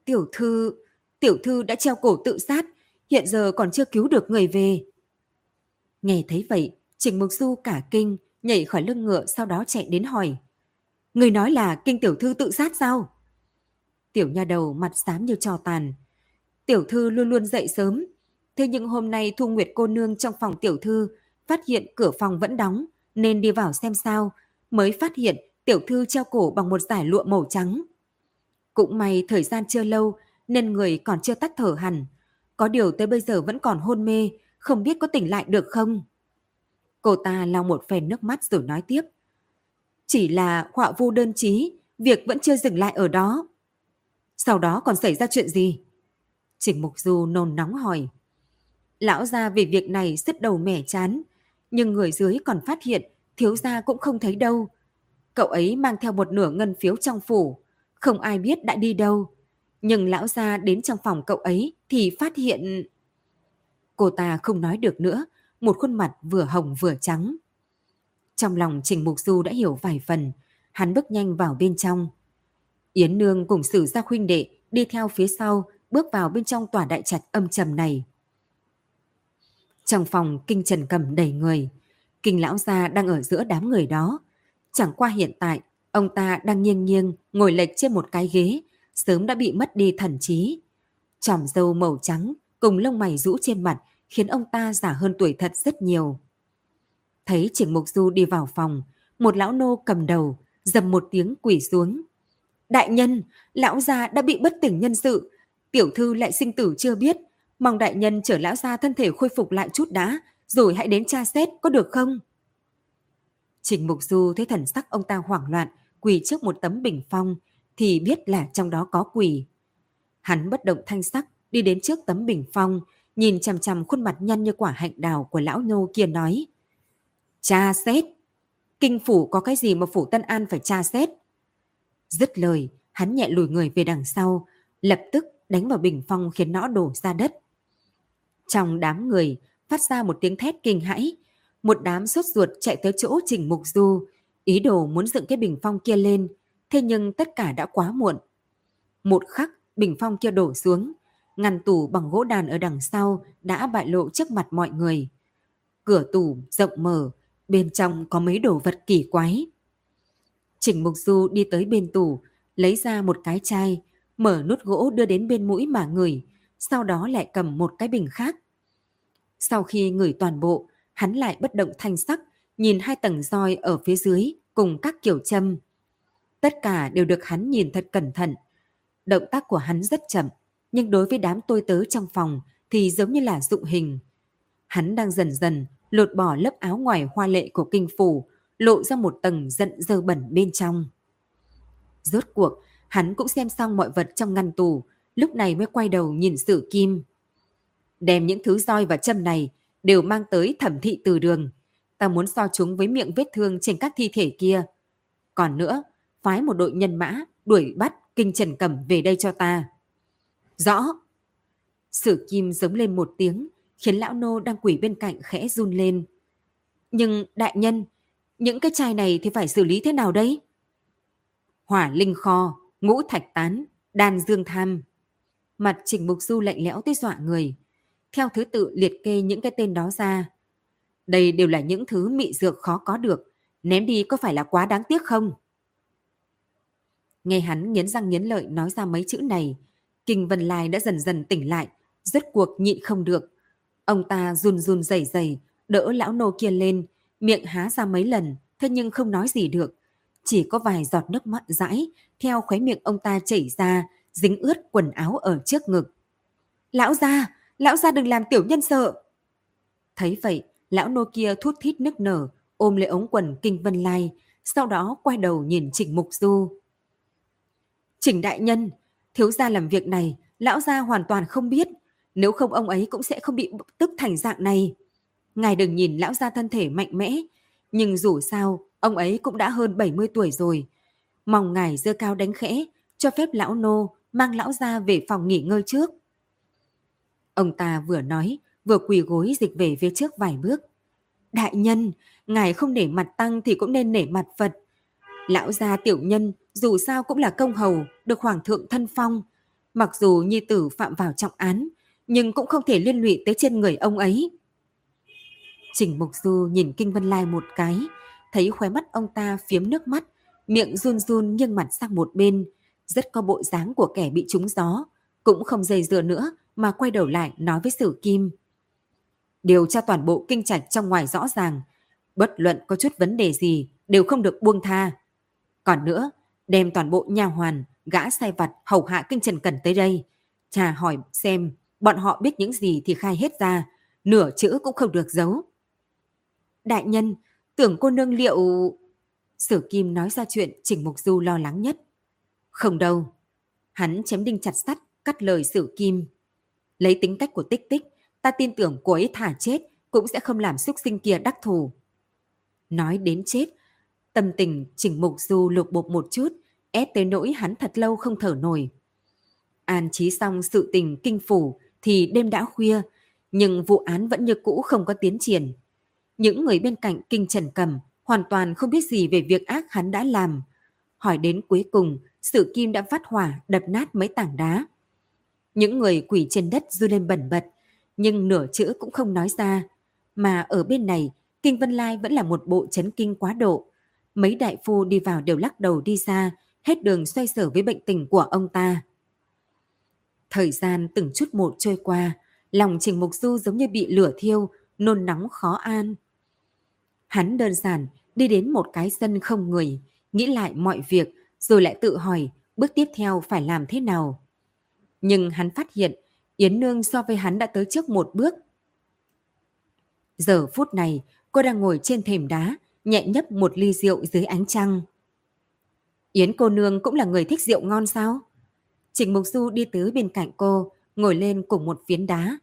Tiểu thư, tiểu thư đã treo cổ tự sát, hiện giờ còn chưa cứu được người về. Nghe thấy vậy, Trịnh Mục Du cả kinh, nhảy khỏi lưng ngựa sau đó chạy đến hỏi. Người nói là kinh tiểu thư tự sát sao? Tiểu nha đầu mặt xám như trò tàn. Tiểu thư luôn luôn dậy sớm. Thế nhưng hôm nay Thu Nguyệt cô nương trong phòng tiểu thư phát hiện cửa phòng vẫn đóng nên đi vào xem sao mới phát hiện tiểu thư treo cổ bằng một giải lụa màu trắng. Cũng may thời gian chưa lâu nên người còn chưa tắt thở hẳn. Có điều tới bây giờ vẫn còn hôn mê, không biết có tỉnh lại được không? Cô ta lau một phèn nước mắt rồi nói tiếp. Chỉ là họa vu đơn trí việc vẫn chưa dừng lại ở đó. Sau đó còn xảy ra chuyện gì? Trình Mục Du nôn nóng hỏi. Lão gia vì việc này sứt đầu mẻ chán, nhưng người dưới còn phát hiện thiếu gia cũng không thấy đâu. Cậu ấy mang theo một nửa ngân phiếu trong phủ, không ai biết đã đi đâu. Nhưng lão gia đến trong phòng cậu ấy thì phát hiện... Cô ta không nói được nữa, một khuôn mặt vừa hồng vừa trắng. Trong lòng Trình Mục Du đã hiểu vài phần, hắn bước nhanh vào bên trong. Yến Nương cùng sử gia huynh đệ đi theo phía sau, bước vào bên trong tòa đại trạch âm trầm này. Trong phòng kinh trần cầm đầy người, kinh lão gia đang ở giữa đám người đó. Chẳng qua hiện tại, ông ta đang nghiêng nghiêng ngồi lệch trên một cái ghế, sớm đã bị mất đi thần trí. Tròm dâu màu trắng cùng lông mày rũ trên mặt khiến ông ta giả hơn tuổi thật rất nhiều. Thấy Trình Mục Du đi vào phòng, một lão nô cầm đầu, dầm một tiếng quỷ xuống. Đại nhân, lão gia đã bị bất tỉnh nhân sự, tiểu thư lại sinh tử chưa biết, mong đại nhân chở lão gia thân thể khôi phục lại chút đã, rồi hãy đến tra xét có được không? Trình Mục Du thấy thần sắc ông ta hoảng loạn, quỳ trước một tấm bình phong, thì biết là trong đó có quỷ. Hắn bất động thanh sắc, đi đến trước tấm bình phong, nhìn chằm chằm khuôn mặt nhăn như quả hạnh đào của lão nô kia nói. Cha xét! Kinh phủ có cái gì mà phủ Tân An phải tra xét? Dứt lời, hắn nhẹ lùi người về đằng sau, lập tức đánh vào bình phong khiến nó đổ ra đất. Trong đám người phát ra một tiếng thét kinh hãi, một đám sốt ruột chạy tới chỗ Trình Mục Du, ý đồ muốn dựng cái bình phong kia lên, thế nhưng tất cả đã quá muộn. Một khắc, bình phong kia đổ xuống, ngăn tủ bằng gỗ đàn ở đằng sau đã bại lộ trước mặt mọi người. Cửa tủ rộng mở, bên trong có mấy đồ vật kỳ quái. Trình Mục Du đi tới bên tủ, lấy ra một cái chai, mở nút gỗ đưa đến bên mũi mà ngửi, sau đó lại cầm một cái bình khác. Sau khi ngửi toàn bộ, hắn lại bất động thanh sắc, nhìn hai tầng roi ở phía dưới cùng các kiểu châm. Tất cả đều được hắn nhìn thật cẩn thận. Động tác của hắn rất chậm, nhưng đối với đám tôi tớ trong phòng thì giống như là dụng hình. Hắn đang dần dần lột bỏ lớp áo ngoài hoa lệ của kinh phủ, lộ ra một tầng giận dơ bẩn bên trong. Rốt cuộc, hắn cũng xem xong mọi vật trong ngăn tủ, lúc này mới quay đầu nhìn sử kim. Đem những thứ roi và châm này đều mang tới thẩm thị từ đường. Ta muốn so chúng với miệng vết thương trên các thi thể kia. Còn nữa, phái một đội nhân mã đuổi bắt kinh trần cẩm về đây cho ta. Rõ. Sử kim giống lên một tiếng, khiến lão nô đang quỷ bên cạnh khẽ run lên. Nhưng đại nhân, những cái chai này thì phải xử lý thế nào đấy? Hỏa linh kho, ngũ thạch tán, đan dương tham. Mặt trình mục du lạnh lẽo tới dọa người. Theo thứ tự liệt kê những cái tên đó ra. Đây đều là những thứ mị dược khó có được. Ném đi có phải là quá đáng tiếc không? Nghe hắn nghiến răng nghiến lợi nói ra mấy chữ này, Kinh Vân Lai đã dần dần tỉnh lại, rất cuộc nhịn không được. Ông ta run run rẩy rẩy đỡ lão nô kia lên, miệng há ra mấy lần, thế nhưng không nói gì được. Chỉ có vài giọt nước mắt dãi, theo khóe miệng ông ta chảy ra, dính ướt quần áo ở trước ngực. Lão gia, lão gia đừng làm tiểu nhân sợ. Thấy vậy, lão nô kia thút thít nức nở, ôm lấy ống quần Kinh Vân Lai, sau đó quay đầu nhìn Trịnh Mục Du. Trình đại nhân, thiếu gia làm việc này, lão gia hoàn toàn không biết, nếu không ông ấy cũng sẽ không bị tức thành dạng này. Ngài đừng nhìn lão gia thân thể mạnh mẽ, nhưng dù sao, ông ấy cũng đã hơn 70 tuổi rồi. Mong ngài dơ cao đánh khẽ, cho phép lão nô mang lão gia về phòng nghỉ ngơi trước. Ông ta vừa nói, vừa quỳ gối dịch về phía trước vài bước. Đại nhân, ngài không nể mặt tăng thì cũng nên nể mặt Phật. Lão gia tiểu nhân dù sao cũng là công hầu, được hoàng thượng thân phong. Mặc dù nhi tử phạm vào trọng án, nhưng cũng không thể liên lụy tới trên người ông ấy. Trình Mục Du nhìn Kinh Vân Lai một cái, thấy khóe mắt ông ta phiếm nước mắt, miệng run run nghiêng mặt sang một bên, rất có bộ dáng của kẻ bị trúng gió, cũng không dây dưa nữa mà quay đầu lại nói với Sử Kim. Điều tra toàn bộ kinh trạch trong ngoài rõ ràng, bất luận có chút vấn đề gì đều không được buông tha. Còn nữa, đem toàn bộ nhà hoàn, gã sai vặt, hầu hạ kinh trần cẩn tới đây. Trà hỏi xem, bọn họ biết những gì thì khai hết ra, nửa chữ cũng không được giấu. Đại nhân, tưởng cô nương liệu... Sử Kim nói ra chuyện Trình Mục Du lo lắng nhất. Không đâu. Hắn chém đinh chặt sắt, cắt lời Sử Kim. Lấy tính cách của tích tích, ta tin tưởng cô ấy thả chết cũng sẽ không làm xúc sinh kia đắc thù. Nói đến chết, Tâm tình Trình Mục Du lục bục một chút, ép tới nỗi hắn thật lâu không thở nổi. An trí xong sự tình kinh phủ thì đêm đã khuya, nhưng vụ án vẫn như cũ không có tiến triển. Những người bên cạnh kinh Trần Cầm hoàn toàn không biết gì về việc ác hắn đã làm. Hỏi đến cuối cùng, sự kim đã phát hỏa đập nát mấy tảng đá. Những người quỷ trên đất dư lên bẩn bật, nhưng nửa chữ cũng không nói ra. Mà ở bên này, Kinh Vân Lai vẫn là một bộ chấn kinh quá độ. Mấy đại phu đi vào đều lắc đầu đi ra, hết đường xoay sở với bệnh tình của ông ta. Thời gian từng chút một trôi qua, lòng Trình Mục Du giống như bị lửa thiêu, nôn nóng khó an. Hắn đơn giản đi đến một cái sân không người, nghĩ lại mọi việc rồi lại tự hỏi bước tiếp theo phải làm thế nào. Nhưng hắn phát hiện Yến Nương so với hắn đã tới trước một bước. Giờ phút này, cô đang ngồi trên thềm đá, nhẹ nhấp một ly rượu dưới ánh trăng. Yến cô nương cũng là người thích rượu ngon sao? Trình Mục Du đi tới bên cạnh cô, ngồi lên cùng một phiến đá.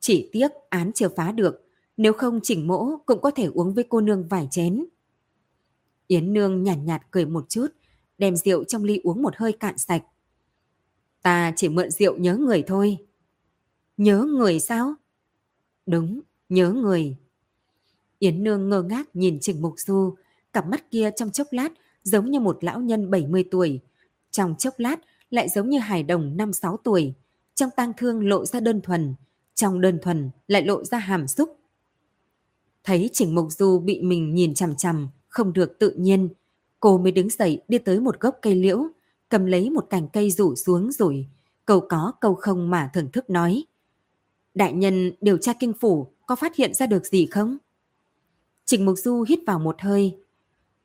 Chỉ tiếc án chưa phá được, nếu không Trình mỗ cũng có thể uống với cô nương vài chén. Yến nương nhàn nhạt, nhạt cười một chút, đem rượu trong ly uống một hơi cạn sạch. Ta chỉ mượn rượu nhớ người thôi. Nhớ người sao? Đúng, nhớ người. Yến Nương ngơ ngác nhìn Trình Mục Du, cặp mắt kia trong chốc lát giống như một lão nhân 70 tuổi, trong chốc lát lại giống như hài đồng 5-6 tuổi, trong tang thương lộ ra đơn thuần, trong đơn thuần lại lộ ra hàm xúc. Thấy Trình Mục Du bị mình nhìn chằm chằm, không được tự nhiên, cô mới đứng dậy đi tới một gốc cây liễu, cầm lấy một cành cây rủ xuống rồi, câu có câu không mà thưởng thức nói. Đại nhân điều tra kinh phủ có phát hiện ra được gì không? Trình Mục Du hít vào một hơi.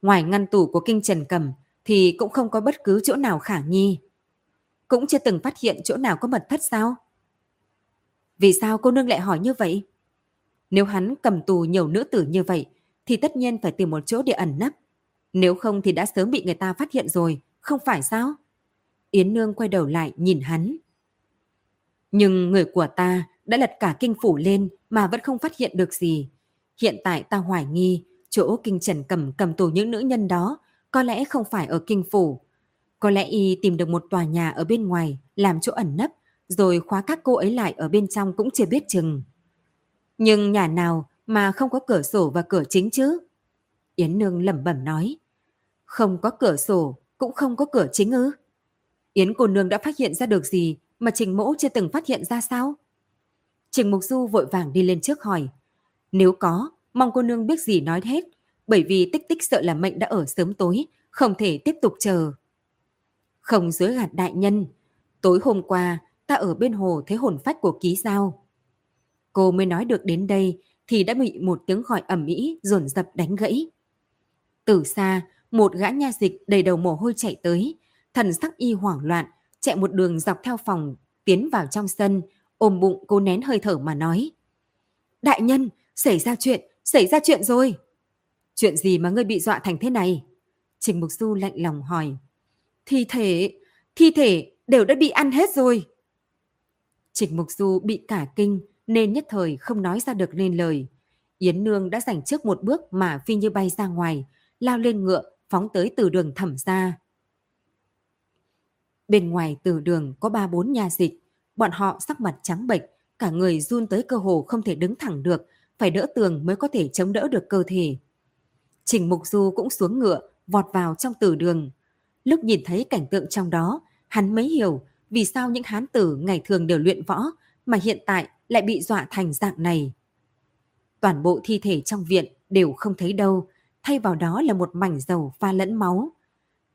Ngoài ngăn tủ của kinh Trần Cầm thì cũng không có bất cứ chỗ nào khả nghi. Cũng chưa từng phát hiện chỗ nào có mật thất sao? Vì sao cô nương lại hỏi như vậy? Nếu hắn cầm tù nhiều nữ tử như vậy thì tất nhiên phải tìm một chỗ để ẩn nấp. Nếu không thì đã sớm bị người ta phát hiện rồi, không phải sao? Yến Nương quay đầu lại nhìn hắn. Nhưng người của ta đã lật cả kinh phủ lên mà vẫn không phát hiện được gì. Hiện tại ta hoài nghi chỗ kinh trần cầm cầm tù những nữ nhân đó có lẽ không phải ở kinh phủ. Có lẽ y tìm được một tòa nhà ở bên ngoài làm chỗ ẩn nấp rồi khóa các cô ấy lại ở bên trong cũng chưa biết chừng. Nhưng nhà nào mà không có cửa sổ và cửa chính chứ? Yến Nương lẩm bẩm nói. Không có cửa sổ, cũng không có cửa chính ư? Yến cô nương đã phát hiện ra được gì mà Trình Mỗ chưa từng phát hiện ra sao? Trình Mục Du vội vàng đi lên trước hỏi. Nếu có, mong cô nương biết gì nói hết, bởi vì tích tích sợ là mệnh đã ở sớm tối, không thể tiếp tục chờ. Không dối gạt đại nhân, tối hôm qua ta ở bên hồ thấy hồn phách của ký sao, Cô mới nói được đến đây thì đã bị một tiếng gọi ẩm ĩ dồn dập đánh gãy. Từ xa, một gã nha dịch đầy đầu mồ hôi chạy tới, thần sắc y hoảng loạn, chạy một đường dọc theo phòng, tiến vào trong sân, ôm bụng cô nén hơi thở mà nói. Đại nhân, xảy ra chuyện, xảy ra chuyện rồi. Chuyện gì mà ngươi bị dọa thành thế này? Trình Mục Du lạnh lòng hỏi. Thi thể, thi thể đều đã bị ăn hết rồi. Trình Mục Du bị cả kinh nên nhất thời không nói ra được nên lời. Yến Nương đã giành trước một bước mà phi như bay ra ngoài, lao lên ngựa, phóng tới từ đường thẩm ra. Bên ngoài từ đường có ba bốn nhà dịch, bọn họ sắc mặt trắng bệch, cả người run tới cơ hồ không thể đứng thẳng được, phải đỡ tường mới có thể chống đỡ được cơ thể. Trình Mục Du cũng xuống ngựa, vọt vào trong tử đường. Lúc nhìn thấy cảnh tượng trong đó, hắn mới hiểu vì sao những hán tử ngày thường đều luyện võ mà hiện tại lại bị dọa thành dạng này. Toàn bộ thi thể trong viện đều không thấy đâu, thay vào đó là một mảnh dầu pha lẫn máu.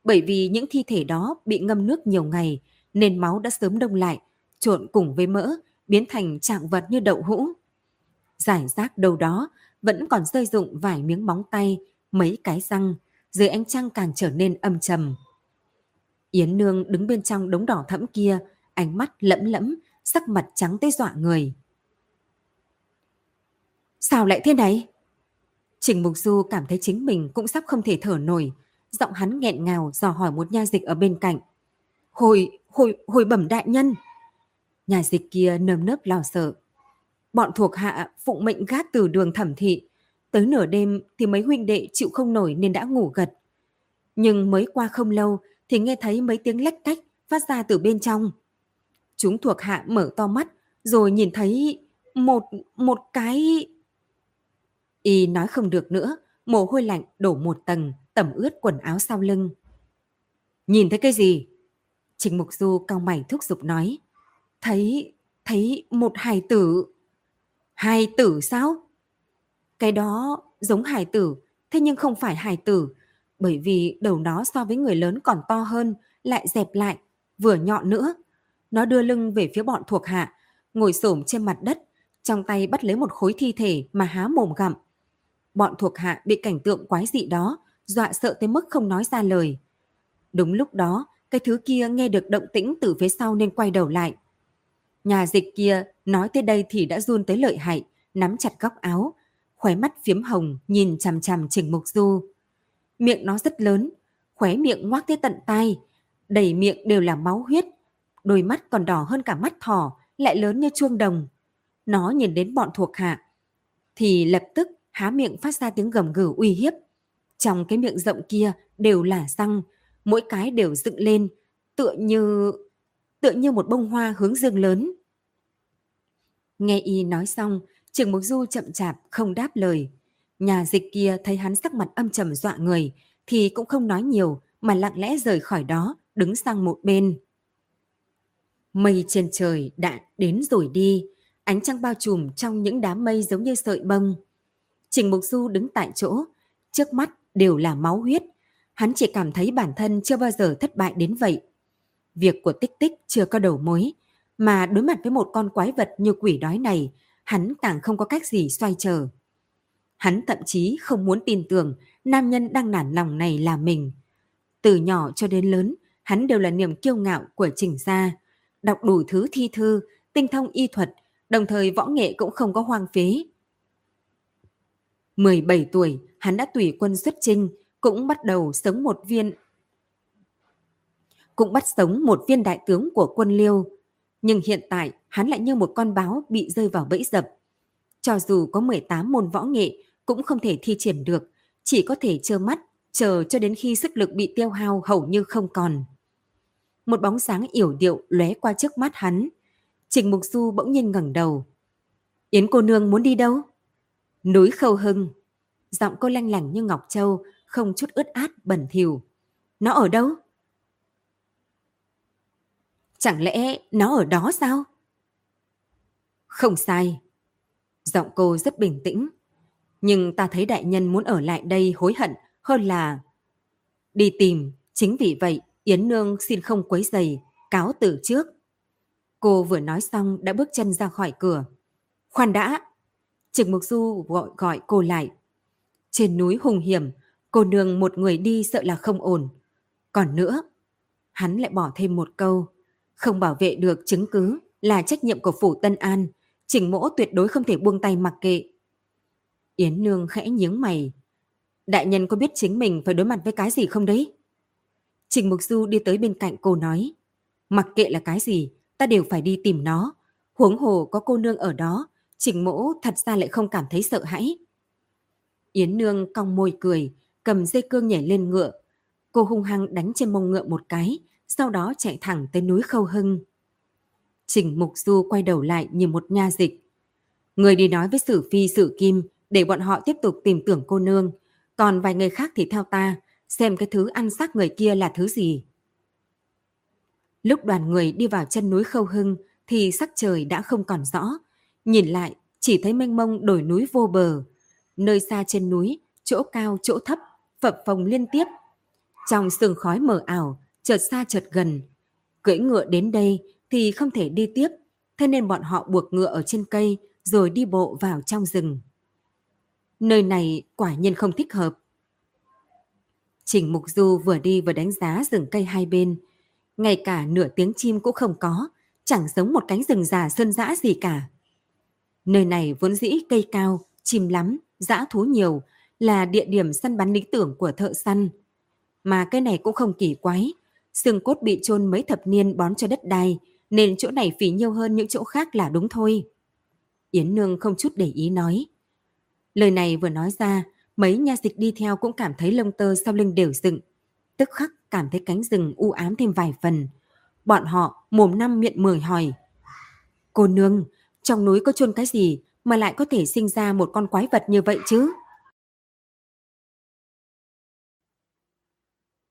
Bởi vì những thi thể đó bị ngâm nước nhiều ngày nên máu đã sớm đông lại, trộn cùng với mỡ, biến thành trạng vật như đậu hũ. Giải rác đâu đó vẫn còn rơi rụng vài miếng móng tay, mấy cái răng, dưới ánh trăng càng trở nên âm trầm. Yến Nương đứng bên trong đống đỏ thẫm kia, ánh mắt lẫm lẫm, sắc mặt trắng tới dọa người. Sao lại thế này? Trình Mục Du cảm thấy chính mình cũng sắp không thể thở nổi, giọng hắn nghẹn ngào dò hỏi một nha dịch ở bên cạnh. Hồi, hồi, hồi bẩm đại nhân. Nhà dịch kia nơm nớp lo sợ. Bọn thuộc hạ phụng mệnh gác từ đường thẩm thị. Tới nửa đêm thì mấy huynh đệ chịu không nổi nên đã ngủ gật. Nhưng mới qua không lâu thì nghe thấy mấy tiếng lách cách phát ra từ bên trong. Chúng thuộc hạ mở to mắt, rồi nhìn thấy một, một cái... Y nói không được nữa, mồ hôi lạnh đổ một tầng, tẩm ướt quần áo sau lưng. Nhìn thấy cái gì? Trình Mục Du cao mày thúc giục nói. Thấy, thấy một hài tử. Hài tử sao? Cái đó giống hài tử, thế nhưng không phải hài tử, bởi vì đầu nó so với người lớn còn to hơn, lại dẹp lại, vừa nhọn nữa. Nó đưa lưng về phía bọn thuộc hạ, ngồi xổm trên mặt đất, trong tay bắt lấy một khối thi thể mà há mồm gặm. Bọn thuộc hạ bị cảnh tượng quái dị đó, dọa sợ tới mức không nói ra lời. Đúng lúc đó, cái thứ kia nghe được động tĩnh từ phía sau nên quay đầu lại. Nhà dịch kia nói tới đây thì đã run tới lợi hại, nắm chặt góc áo, khóe mắt phiếm hồng nhìn chằm chằm Trình Mục Du. Miệng nó rất lớn, khóe miệng ngoác tới tận tai, đầy miệng đều là máu huyết, đôi mắt còn đỏ hơn cả mắt thỏ, lại lớn như chuông đồng. Nó nhìn đến bọn thuộc hạ, thì lập tức há miệng phát ra tiếng gầm gừ uy hiếp. Trong cái miệng rộng kia đều là răng, mỗi cái đều dựng lên, tựa như tựa như một bông hoa hướng dương lớn. Nghe y nói xong, Trường Mục Du chậm chạp không đáp lời. Nhà dịch kia thấy hắn sắc mặt âm trầm dọa người, thì cũng không nói nhiều mà lặng lẽ rời khỏi đó, đứng sang một bên. Mây trên trời đã đến rồi đi, ánh trăng bao trùm trong những đám mây giống như sợi bông. Trình Mục Du đứng tại chỗ, trước mắt đều là máu huyết. Hắn chỉ cảm thấy bản thân chưa bao giờ thất bại đến vậy. Việc của tích tích chưa có đầu mối, mà đối mặt với một con quái vật như quỷ đói này, hắn càng không có cách gì xoay trở. Hắn thậm chí không muốn tin tưởng nam nhân đang nản lòng này là mình. Từ nhỏ cho đến lớn, hắn đều là niềm kiêu ngạo của trình gia. Đọc đủ thứ thi thư, tinh thông y thuật, đồng thời võ nghệ cũng không có hoang phế. 17 tuổi, hắn đã tùy quân xuất chinh cũng bắt đầu sống một viên cũng bắt sống một viên đại tướng của quân Liêu. Nhưng hiện tại, hắn lại như một con báo bị rơi vào bẫy dập. Cho dù có 18 môn võ nghệ, cũng không thể thi triển được, chỉ có thể trơ mắt, chờ cho đến khi sức lực bị tiêu hao hầu như không còn. Một bóng sáng yểu điệu lóe qua trước mắt hắn. Trình Mục Du bỗng nhiên ngẩng đầu. Yến cô nương muốn đi đâu? Núi Khâu Hưng. Giọng cô lanh lảnh như Ngọc Châu, không chút ướt át bẩn thỉu. Nó ở đâu? Chẳng lẽ nó ở đó sao? Không sai. Giọng cô rất bình tĩnh. Nhưng ta thấy đại nhân muốn ở lại đây hối hận hơn là... Đi tìm, chính vì vậy Yến Nương xin không quấy giày, cáo từ trước. Cô vừa nói xong đã bước chân ra khỏi cửa. Khoan đã! Trực Mục Du gọi gọi cô lại. Trên núi hùng hiểm, cô nương một người đi sợ là không ổn. Còn nữa, hắn lại bỏ thêm một câu. Không bảo vệ được chứng cứ là trách nhiệm của phủ Tân An. Trình mỗ tuyệt đối không thể buông tay mặc kệ. Yến Nương khẽ nhướng mày. Đại nhân có biết chính mình phải đối mặt với cái gì không đấy? Trình Mục Du đi tới bên cạnh cô nói. Mặc kệ là cái gì, ta đều phải đi tìm nó. Huống hồ có cô nương ở đó, Trình mỗ thật ra lại không cảm thấy sợ hãi. Yến Nương cong môi cười, cầm dây cương nhảy lên ngựa. Cô hung hăng đánh trên mông ngựa một cái, sau đó chạy thẳng tới núi Khâu Hưng. Trình Mục Du quay đầu lại như một nha dịch. Người đi nói với Sử Phi Sử Kim để bọn họ tiếp tục tìm tưởng cô nương, còn vài người khác thì theo ta, xem cái thứ ăn xác người kia là thứ gì. Lúc đoàn người đi vào chân núi Khâu Hưng thì sắc trời đã không còn rõ. Nhìn lại, chỉ thấy mênh mông đồi núi vô bờ. Nơi xa trên núi, chỗ cao chỗ thấp, phập phồng liên tiếp. Trong sương khói mờ ảo, chợt xa chợt gần. Cưỡi ngựa đến đây thì không thể đi tiếp, thế nên bọn họ buộc ngựa ở trên cây rồi đi bộ vào trong rừng. Nơi này quả nhiên không thích hợp. Trình Mục Du vừa đi vừa đánh giá rừng cây hai bên. Ngay cả nửa tiếng chim cũng không có, chẳng giống một cánh rừng già sơn dã gì cả. Nơi này vốn dĩ cây cao, chim lắm, dã thú nhiều, là địa điểm săn bắn lý tưởng của thợ săn. Mà cái này cũng không kỳ quái, xương cốt bị chôn mấy thập niên bón cho đất đai, nên chỗ này phí nhiều hơn những chỗ khác là đúng thôi. Yến Nương không chút để ý nói. Lời này vừa nói ra, mấy nha dịch đi theo cũng cảm thấy lông tơ sau lưng đều dựng. Tức khắc cảm thấy cánh rừng u ám thêm vài phần. bọn họ mồm năm miệng mười hỏi. Cô nương, trong núi có chôn cái gì mà lại có thể sinh ra một con quái vật như vậy chứ?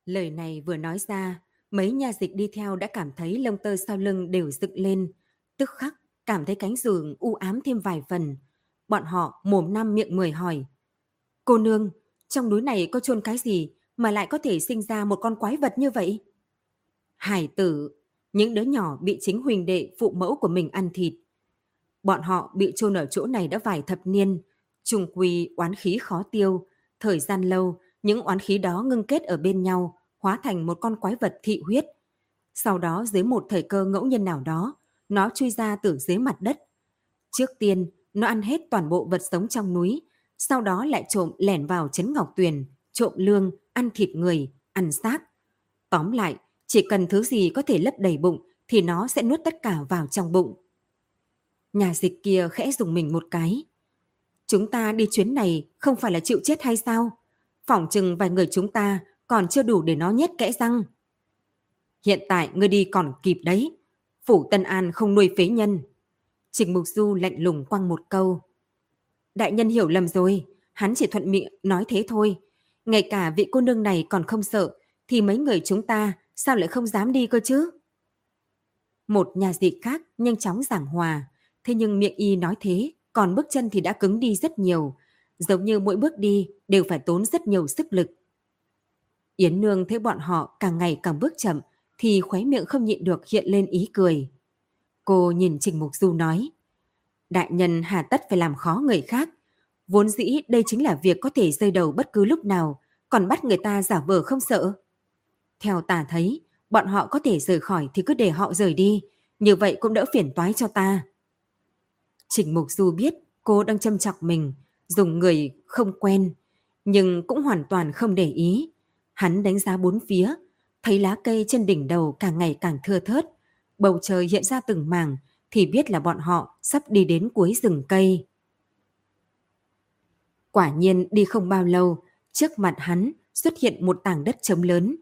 Lời này vừa nói ra, mấy nha dịch đi theo đã cảm thấy lông tơ sau lưng đều dựng lên, tức khắc cảm thấy cánh giường u ám thêm vài phần. Bọn họ mồm năm miệng mười hỏi. Cô nương, trong núi này có chôn cái gì mà lại có thể sinh ra một con quái vật như vậy? Hải tử, những đứa nhỏ bị chính huỳnh đệ phụ mẫu của mình ăn thịt. Bọn họ bị chôn ở chỗ này đã vài thập niên, trùng quy oán khí khó tiêu, thời gian lâu, những oán khí đó ngưng kết ở bên nhau, hóa thành một con quái vật thị huyết. Sau đó dưới một thời cơ ngẫu nhiên nào đó, nó chui ra từ dưới mặt đất. Trước tiên, nó ăn hết toàn bộ vật sống trong núi, sau đó lại trộm lẻn vào trấn Ngọc Tuyền, trộm lương, ăn thịt người, ăn xác. Tóm lại, chỉ cần thứ gì có thể lấp đầy bụng thì nó sẽ nuốt tất cả vào trong bụng. Nhà dịch kia khẽ dùng mình một cái. Chúng ta đi chuyến này không phải là chịu chết hay sao? Phỏng chừng vài người chúng ta còn chưa đủ để nó nhét kẽ răng. Hiện tại ngươi đi còn kịp đấy. Phủ Tân An không nuôi phế nhân. Trình Mục Du lạnh lùng quăng một câu. Đại nhân hiểu lầm rồi, hắn chỉ thuận miệng nói thế thôi. Ngay cả vị cô nương này còn không sợ, thì mấy người chúng ta sao lại không dám đi cơ chứ? Một nhà dị khác nhanh chóng giảng hòa, thế nhưng miệng y nói thế, còn bước chân thì đã cứng đi rất nhiều, giống như mỗi bước đi đều phải tốn rất nhiều sức lực. Yến Nương thấy bọn họ càng ngày càng bước chậm, thì khóe miệng không nhịn được hiện lên ý cười. Cô nhìn Trình Mục Du nói, Đại nhân hà tất phải làm khó người khác. Vốn dĩ đây chính là việc có thể rơi đầu bất cứ lúc nào, còn bắt người ta giả vờ không sợ. Theo ta thấy, bọn họ có thể rời khỏi thì cứ để họ rời đi, như vậy cũng đỡ phiền toái cho ta. Trình Mục Du biết cô đang châm chọc mình, dùng người không quen, nhưng cũng hoàn toàn không để ý. Hắn đánh giá bốn phía, thấy lá cây trên đỉnh đầu càng ngày càng thưa thớt, bầu trời hiện ra từng mảng, thì biết là bọn họ sắp đi đến cuối rừng cây. Quả nhiên đi không bao lâu, trước mặt hắn xuất hiện một tảng đất trống lớn.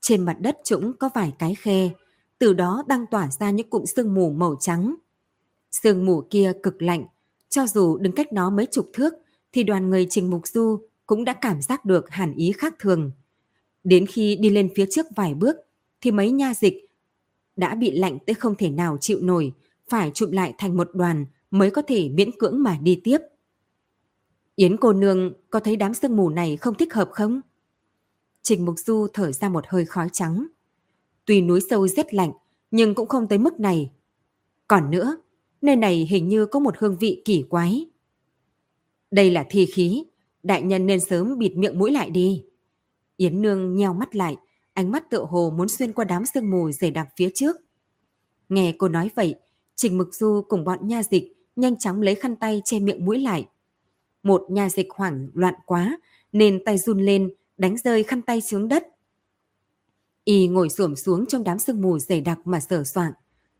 Trên mặt đất trũng có vài cái khe, từ đó đang tỏa ra những cụm sương mù màu trắng. Sương mù kia cực lạnh, cho dù đứng cách nó mấy chục thước, thì đoàn người Trình Mục Du cũng đã cảm giác được hàn ý khác thường. Đến khi đi lên phía trước vài bước, thì mấy nha dịch đã bị lạnh tới không thể nào chịu nổi, phải chụm lại thành một đoàn mới có thể miễn cưỡng mà đi tiếp. Yến cô nương có thấy đám sương mù này không thích hợp không? Trình Mục Du thở ra một hơi khói trắng. Tuy núi sâu rét lạnh, nhưng cũng không tới mức này. Còn nữa, nơi này hình như có một hương vị kỳ quái. Đây là thi khí, đại nhân nên sớm bịt miệng mũi lại đi. Yến Nương nheo mắt lại, ánh mắt tựa hồ muốn xuyên qua đám sương mù dày đặc phía trước. Nghe cô nói vậy, Trình Mực Du cùng bọn nha dịch nhanh chóng lấy khăn tay che miệng mũi lại. Một nha dịch hoảng loạn quá nên tay run lên đánh rơi khăn tay xuống đất. Y ngồi xổm xuống trong đám sương mù dày đặc mà sờ soạng.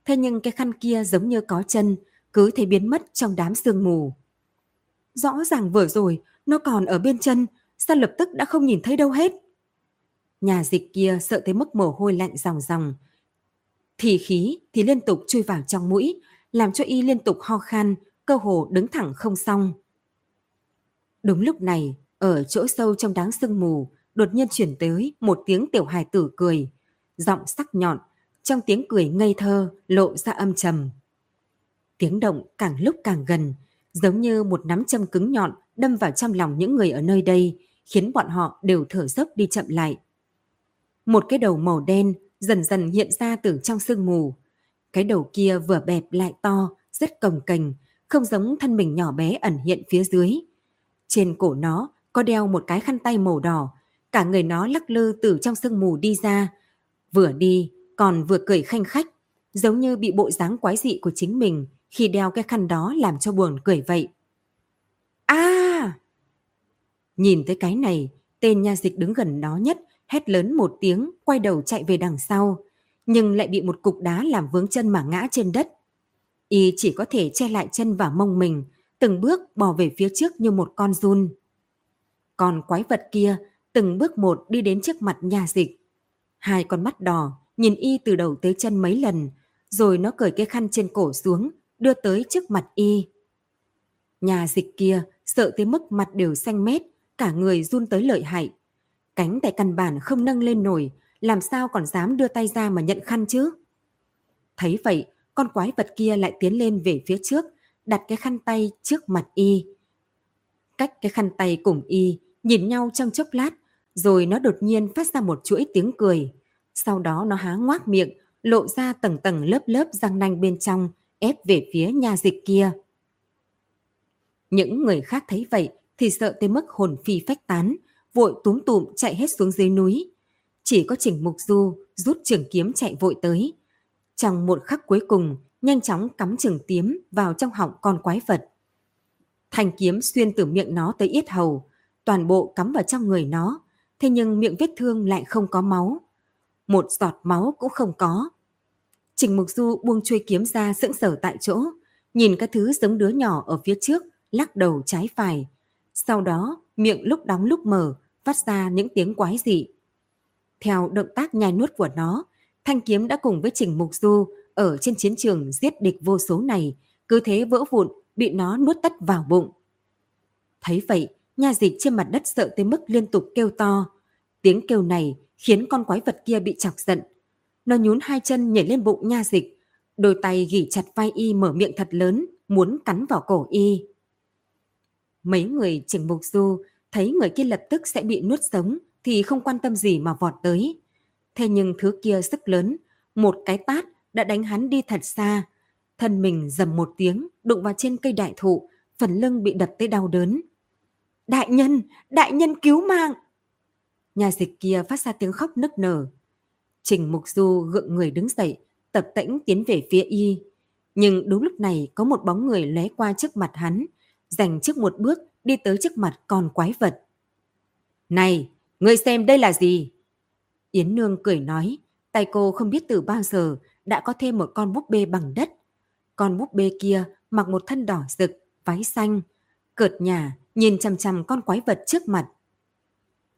Thế nhưng cái khăn kia giống như có chân, cứ thế biến mất trong đám sương mù. Rõ ràng vừa rồi, nó còn ở bên chân, sao lập tức đã không nhìn thấy đâu hết. Nhà dịch kia sợ tới mức mồ hôi lạnh ròng ròng, thì khí thì liên tục chui vào trong mũi, làm cho y liên tục ho khan, cơ hồ đứng thẳng không xong. Đúng lúc này, ở chỗ sâu trong đám sương mù, đột nhiên chuyển tới một tiếng tiểu hài tử cười, giọng sắc nhọn, trong tiếng cười ngây thơ lộ ra âm trầm. Tiếng động càng lúc càng gần, giống như một nắm châm cứng nhọn đâm vào trong lòng những người ở nơi đây, khiến bọn họ đều thở dốc đi chậm lại. Một cái đầu màu đen dần dần hiện ra từ trong sương mù. Cái đầu kia vừa bẹp lại to, rất cồng cành, không giống thân mình nhỏ bé ẩn hiện phía dưới. Trên cổ nó có đeo một cái khăn tay màu đỏ, cả người nó lắc lư từ trong sương mù đi ra. Vừa đi, còn vừa cười khanh khách, giống như bị bộ dáng quái dị của chính mình khi đeo cái khăn đó làm cho buồn cười vậy. a Nhìn tới cái này, tên nha dịch đứng gần đó nhất hét lớn một tiếng, quay đầu chạy về đằng sau, nhưng lại bị một cục đá làm vướng chân mà ngã trên đất. Y chỉ có thể che lại chân và mông mình, từng bước bò về phía trước như một con run. Còn quái vật kia từng bước một đi đến trước mặt nhà dịch. Hai con mắt đỏ, nhìn y từ đầu tới chân mấy lần, rồi nó cởi cái khăn trên cổ xuống, đưa tới trước mặt y. Nhà dịch kia sợ tới mức mặt đều xanh mét, cả người run tới lợi hại. Cánh tay căn bản không nâng lên nổi, làm sao còn dám đưa tay ra mà nhận khăn chứ? Thấy vậy, con quái vật kia lại tiến lên về phía trước, đặt cái khăn tay trước mặt y. Cách cái khăn tay cùng y, nhìn nhau trong chốc lát, rồi nó đột nhiên phát ra một chuỗi tiếng cười. Sau đó nó há ngoác miệng, lộ ra tầng tầng lớp lớp răng nanh bên trong, ép về phía nhà dịch kia. Những người khác thấy vậy thì sợ tới mức hồn phi phách tán, vội túm tụm chạy hết xuống dưới núi. Chỉ có Trình Mục Du rút trường kiếm chạy vội tới. Trong một khắc cuối cùng, nhanh chóng cắm trường kiếm vào trong họng con quái vật. Thanh kiếm xuyên từ miệng nó tới yết hầu, toàn bộ cắm vào trong người nó, thế nhưng miệng vết thương lại không có máu. Một giọt máu cũng không có. Trình Mục Du buông chuôi kiếm ra sững sờ tại chỗ, nhìn các thứ giống đứa nhỏ ở phía trước, lắc đầu trái phải. Sau đó, miệng lúc đóng lúc mở, phát ra những tiếng quái dị. Theo động tác nhai nuốt của nó, thanh kiếm đã cùng với Trình Mục Du ở trên chiến trường giết địch vô số này, cứ thế vỡ vụn, bị nó nuốt tất vào bụng. Thấy vậy, nha dịch trên mặt đất sợ tới mức liên tục kêu to. Tiếng kêu này khiến con quái vật kia bị chọc giận. Nó nhún hai chân nhảy lên bụng nha dịch, đôi tay gỉ chặt vai y mở miệng thật lớn, muốn cắn vào cổ y. Mấy người chỉnh mục du thấy người kia lập tức sẽ bị nuốt sống thì không quan tâm gì mà vọt tới. Thế nhưng thứ kia sức lớn, một cái tát đã đánh hắn đi thật xa. Thân mình dầm một tiếng, đụng vào trên cây đại thụ, phần lưng bị đập tới đau đớn. Đại nhân, đại nhân cứu mạng! Nhà dịch kia phát ra tiếng khóc nức nở. Trình Mục Du gượng người đứng dậy, tập tễnh tiến về phía y. Nhưng đúng lúc này có một bóng người lóe qua trước mặt hắn, dành trước một bước đi tới trước mặt con quái vật. Này, ngươi xem đây là gì? Yến Nương cười nói, tay cô không biết từ bao giờ đã có thêm một con búp bê bằng đất. Con búp bê kia mặc một thân đỏ rực, váy xanh, cợt nhà nhìn chằm chằm con quái vật trước mặt.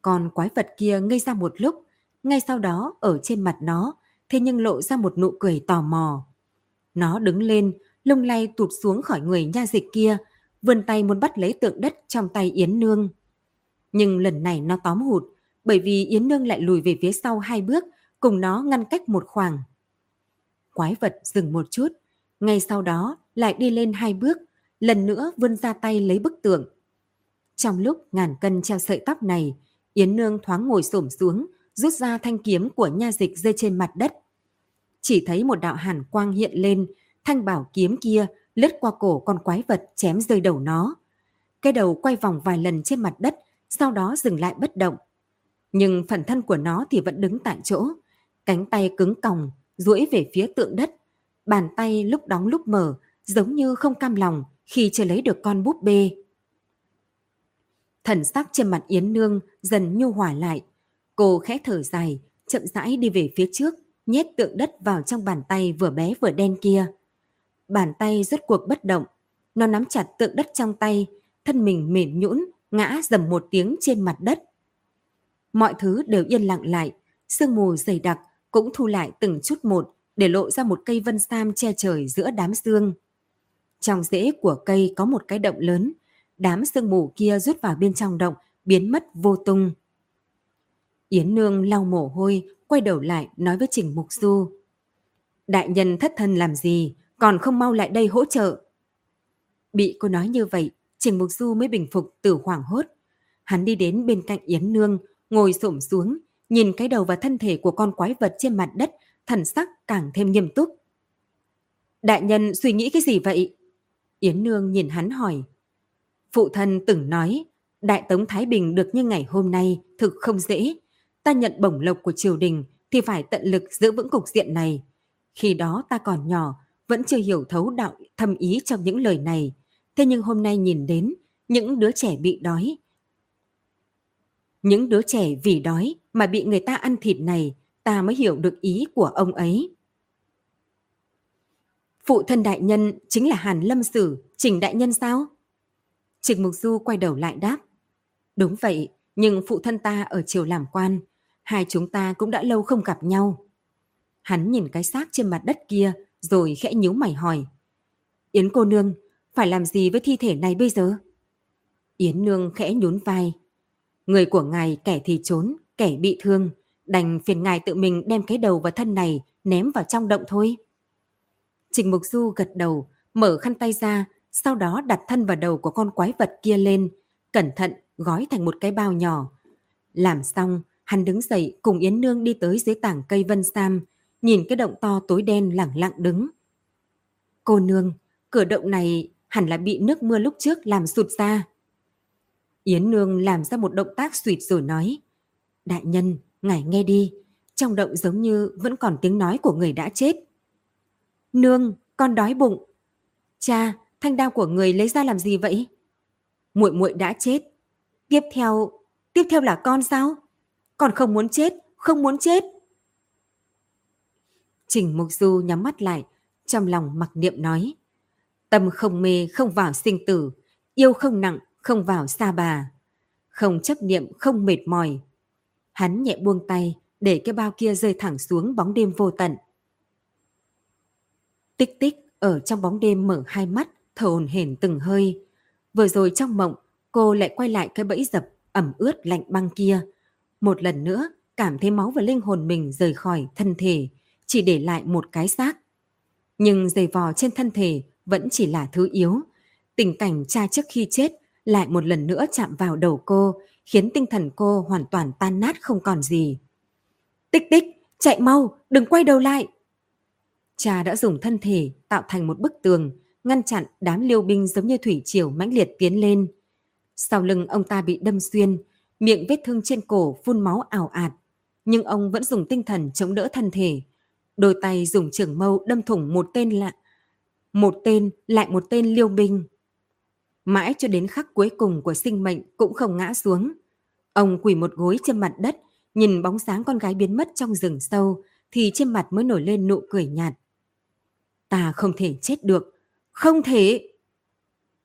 Con quái vật kia ngây ra một lúc, ngay sau đó ở trên mặt nó, thế nhưng lộ ra một nụ cười tò mò. Nó đứng lên, lung lay tụt xuống khỏi người nha dịch kia, vươn tay muốn bắt lấy tượng đất trong tay Yến Nương. Nhưng lần này nó tóm hụt, bởi vì Yến Nương lại lùi về phía sau hai bước, cùng nó ngăn cách một khoảng. Quái vật dừng một chút, ngay sau đó lại đi lên hai bước, lần nữa vươn ra tay lấy bức tượng. Trong lúc ngàn cân treo sợi tóc này, Yến Nương thoáng ngồi xổm xuống, rút ra thanh kiếm của nha dịch rơi trên mặt đất. Chỉ thấy một đạo hàn quang hiện lên, thanh bảo kiếm kia lướt qua cổ con quái vật chém rơi đầu nó. Cái đầu quay vòng vài lần trên mặt đất, sau đó dừng lại bất động. Nhưng phần thân của nó thì vẫn đứng tại chỗ, cánh tay cứng còng, duỗi về phía tượng đất. Bàn tay lúc đóng lúc mở, giống như không cam lòng khi chưa lấy được con búp bê. Thần sắc trên mặt Yến Nương dần nhu hòa lại. Cô khẽ thở dài, chậm rãi đi về phía trước, nhét tượng đất vào trong bàn tay vừa bé vừa đen kia. Bàn tay rốt cuộc bất động, nó nắm chặt tượng đất trong tay, thân mình mềm nhũn ngã dầm một tiếng trên mặt đất. Mọi thứ đều yên lặng lại, sương mù dày đặc cũng thu lại từng chút một để lộ ra một cây vân sam che trời giữa đám sương. Trong rễ của cây có một cái động lớn, đám sương mù kia rút vào bên trong động, biến mất vô tung. Yến Nương lau mồ hôi, quay đầu lại nói với Trình Mục Du. Đại nhân thất thân làm gì, còn không mau lại đây hỗ trợ. Bị cô nói như vậy, Trình Mục Du mới bình phục từ hoảng hốt. Hắn đi đến bên cạnh Yến Nương, ngồi xổm xuống, nhìn cái đầu và thân thể của con quái vật trên mặt đất, thần sắc càng thêm nghiêm túc. Đại nhân suy nghĩ cái gì vậy? Yến Nương nhìn hắn hỏi. Phụ thân từng nói, Đại Tống Thái Bình được như ngày hôm nay thực không dễ. Ta nhận bổng lộc của triều đình thì phải tận lực giữ vững cục diện này. Khi đó ta còn nhỏ, vẫn chưa hiểu thấu đạo thâm ý trong những lời này. Thế nhưng hôm nay nhìn đến những đứa trẻ bị đói. Những đứa trẻ vì đói mà bị người ta ăn thịt này, ta mới hiểu được ý của ông ấy. Phụ thân đại nhân chính là Hàn Lâm Sử, Trình đại nhân sao? Trình Mục Du quay đầu lại đáp. Đúng vậy, nhưng phụ thân ta ở triều làm quan, hai chúng ta cũng đã lâu không gặp nhau. Hắn nhìn cái xác trên mặt đất kia rồi khẽ nhíu mày hỏi. Yến cô nương, phải làm gì với thi thể này bây giờ? Yến nương khẽ nhún vai. Người của ngài kẻ thì trốn, kẻ bị thương. Đành phiền ngài tự mình đem cái đầu và thân này ném vào trong động thôi. Trình Mục Du gật đầu, mở khăn tay ra, sau đó đặt thân vào đầu của con quái vật kia lên, cẩn thận gói thành một cái bao nhỏ. Làm xong, hắn đứng dậy cùng Yến Nương đi tới dưới tảng cây vân sam, nhìn cái động to tối đen lẳng lặng đứng. Cô Nương, cửa động này hẳn là bị nước mưa lúc trước làm sụt ra. Yến Nương làm ra một động tác suyệt rồi nói, Đại nhân, ngài nghe đi, trong động giống như vẫn còn tiếng nói của người đã chết. Nương, con đói bụng. Cha, thanh đao của người lấy ra làm gì vậy? Muội muội đã chết. Tiếp theo, tiếp theo là con sao? Con không muốn chết, không muốn chết. Trình Mục Du nhắm mắt lại, trong lòng mặc niệm nói. Tâm không mê, không vào sinh tử, yêu không nặng, không vào xa bà. Không chấp niệm, không mệt mỏi. Hắn nhẹ buông tay, để cái bao kia rơi thẳng xuống bóng đêm vô tận. Tích tích ở trong bóng đêm mở hai mắt, thở hồn hển từng hơi. Vừa rồi trong mộng, cô lại quay lại cái bẫy dập ẩm ướt lạnh băng kia. Một lần nữa, cảm thấy máu và linh hồn mình rời khỏi thân thể, chỉ để lại một cái xác. Nhưng giày vò trên thân thể vẫn chỉ là thứ yếu. Tình cảnh cha trước khi chết lại một lần nữa chạm vào đầu cô, khiến tinh thần cô hoàn toàn tan nát không còn gì. Tích tích, chạy mau, đừng quay đầu lại. Cha đã dùng thân thể tạo thành một bức tường, ngăn chặn đám liêu binh giống như thủy triều mãnh liệt tiến lên. Sau lưng ông ta bị đâm xuyên, miệng vết thương trên cổ phun máu ảo ạt. Nhưng ông vẫn dùng tinh thần chống đỡ thân thể. Đôi tay dùng trường mâu đâm thủng một tên lạ. Một tên lại một tên liêu binh. Mãi cho đến khắc cuối cùng của sinh mệnh cũng không ngã xuống. Ông quỳ một gối trên mặt đất, nhìn bóng sáng con gái biến mất trong rừng sâu, thì trên mặt mới nổi lên nụ cười nhạt. Ta không thể chết được, không thể.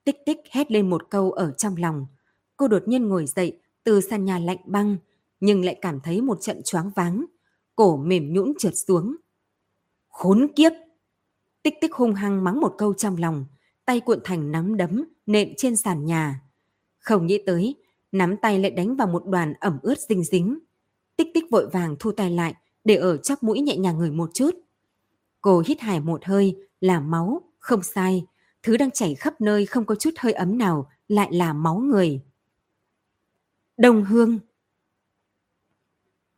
Tích tích hét lên một câu ở trong lòng. Cô đột nhiên ngồi dậy từ sàn nhà lạnh băng, nhưng lại cảm thấy một trận choáng váng. Cổ mềm nhũn trượt xuống. Khốn kiếp! Tích tích hung hăng mắng một câu trong lòng, tay cuộn thành nắm đấm nện trên sàn nhà. Không nghĩ tới, nắm tay lại đánh vào một đoàn ẩm ướt dinh dính. Tích tích vội vàng thu tay lại, để ở chắp mũi nhẹ nhàng người một chút. Cô hít hải một hơi, là máu, không sai. Thứ đang chảy khắp nơi không có chút hơi ấm nào, lại là máu người. Đồng hương.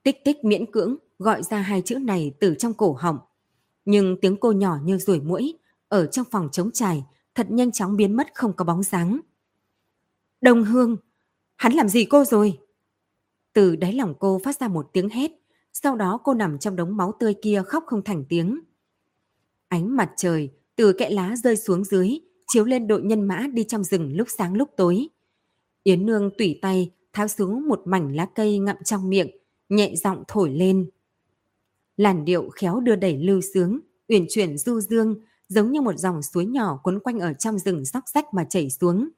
Tích tích miễn cưỡng gọi ra hai chữ này từ trong cổ họng. Nhưng tiếng cô nhỏ như ruồi mũi, ở trong phòng trống trải, thật nhanh chóng biến mất không có bóng dáng. Đông hương, hắn làm gì cô rồi? Từ đáy lòng cô phát ra một tiếng hét, sau đó cô nằm trong đống máu tươi kia khóc không thành tiếng. Ánh mặt trời từ kẽ lá rơi xuống dưới, chiếu lên đội nhân mã đi trong rừng lúc sáng lúc tối. Yến Nương tủy tay tháo xuống một mảnh lá cây ngậm trong miệng, nhẹ giọng thổi lên. Làn điệu khéo đưa đẩy lưu sướng, uyển chuyển du dương, giống như một dòng suối nhỏ quấn quanh ở trong rừng sóc sách mà chảy xuống.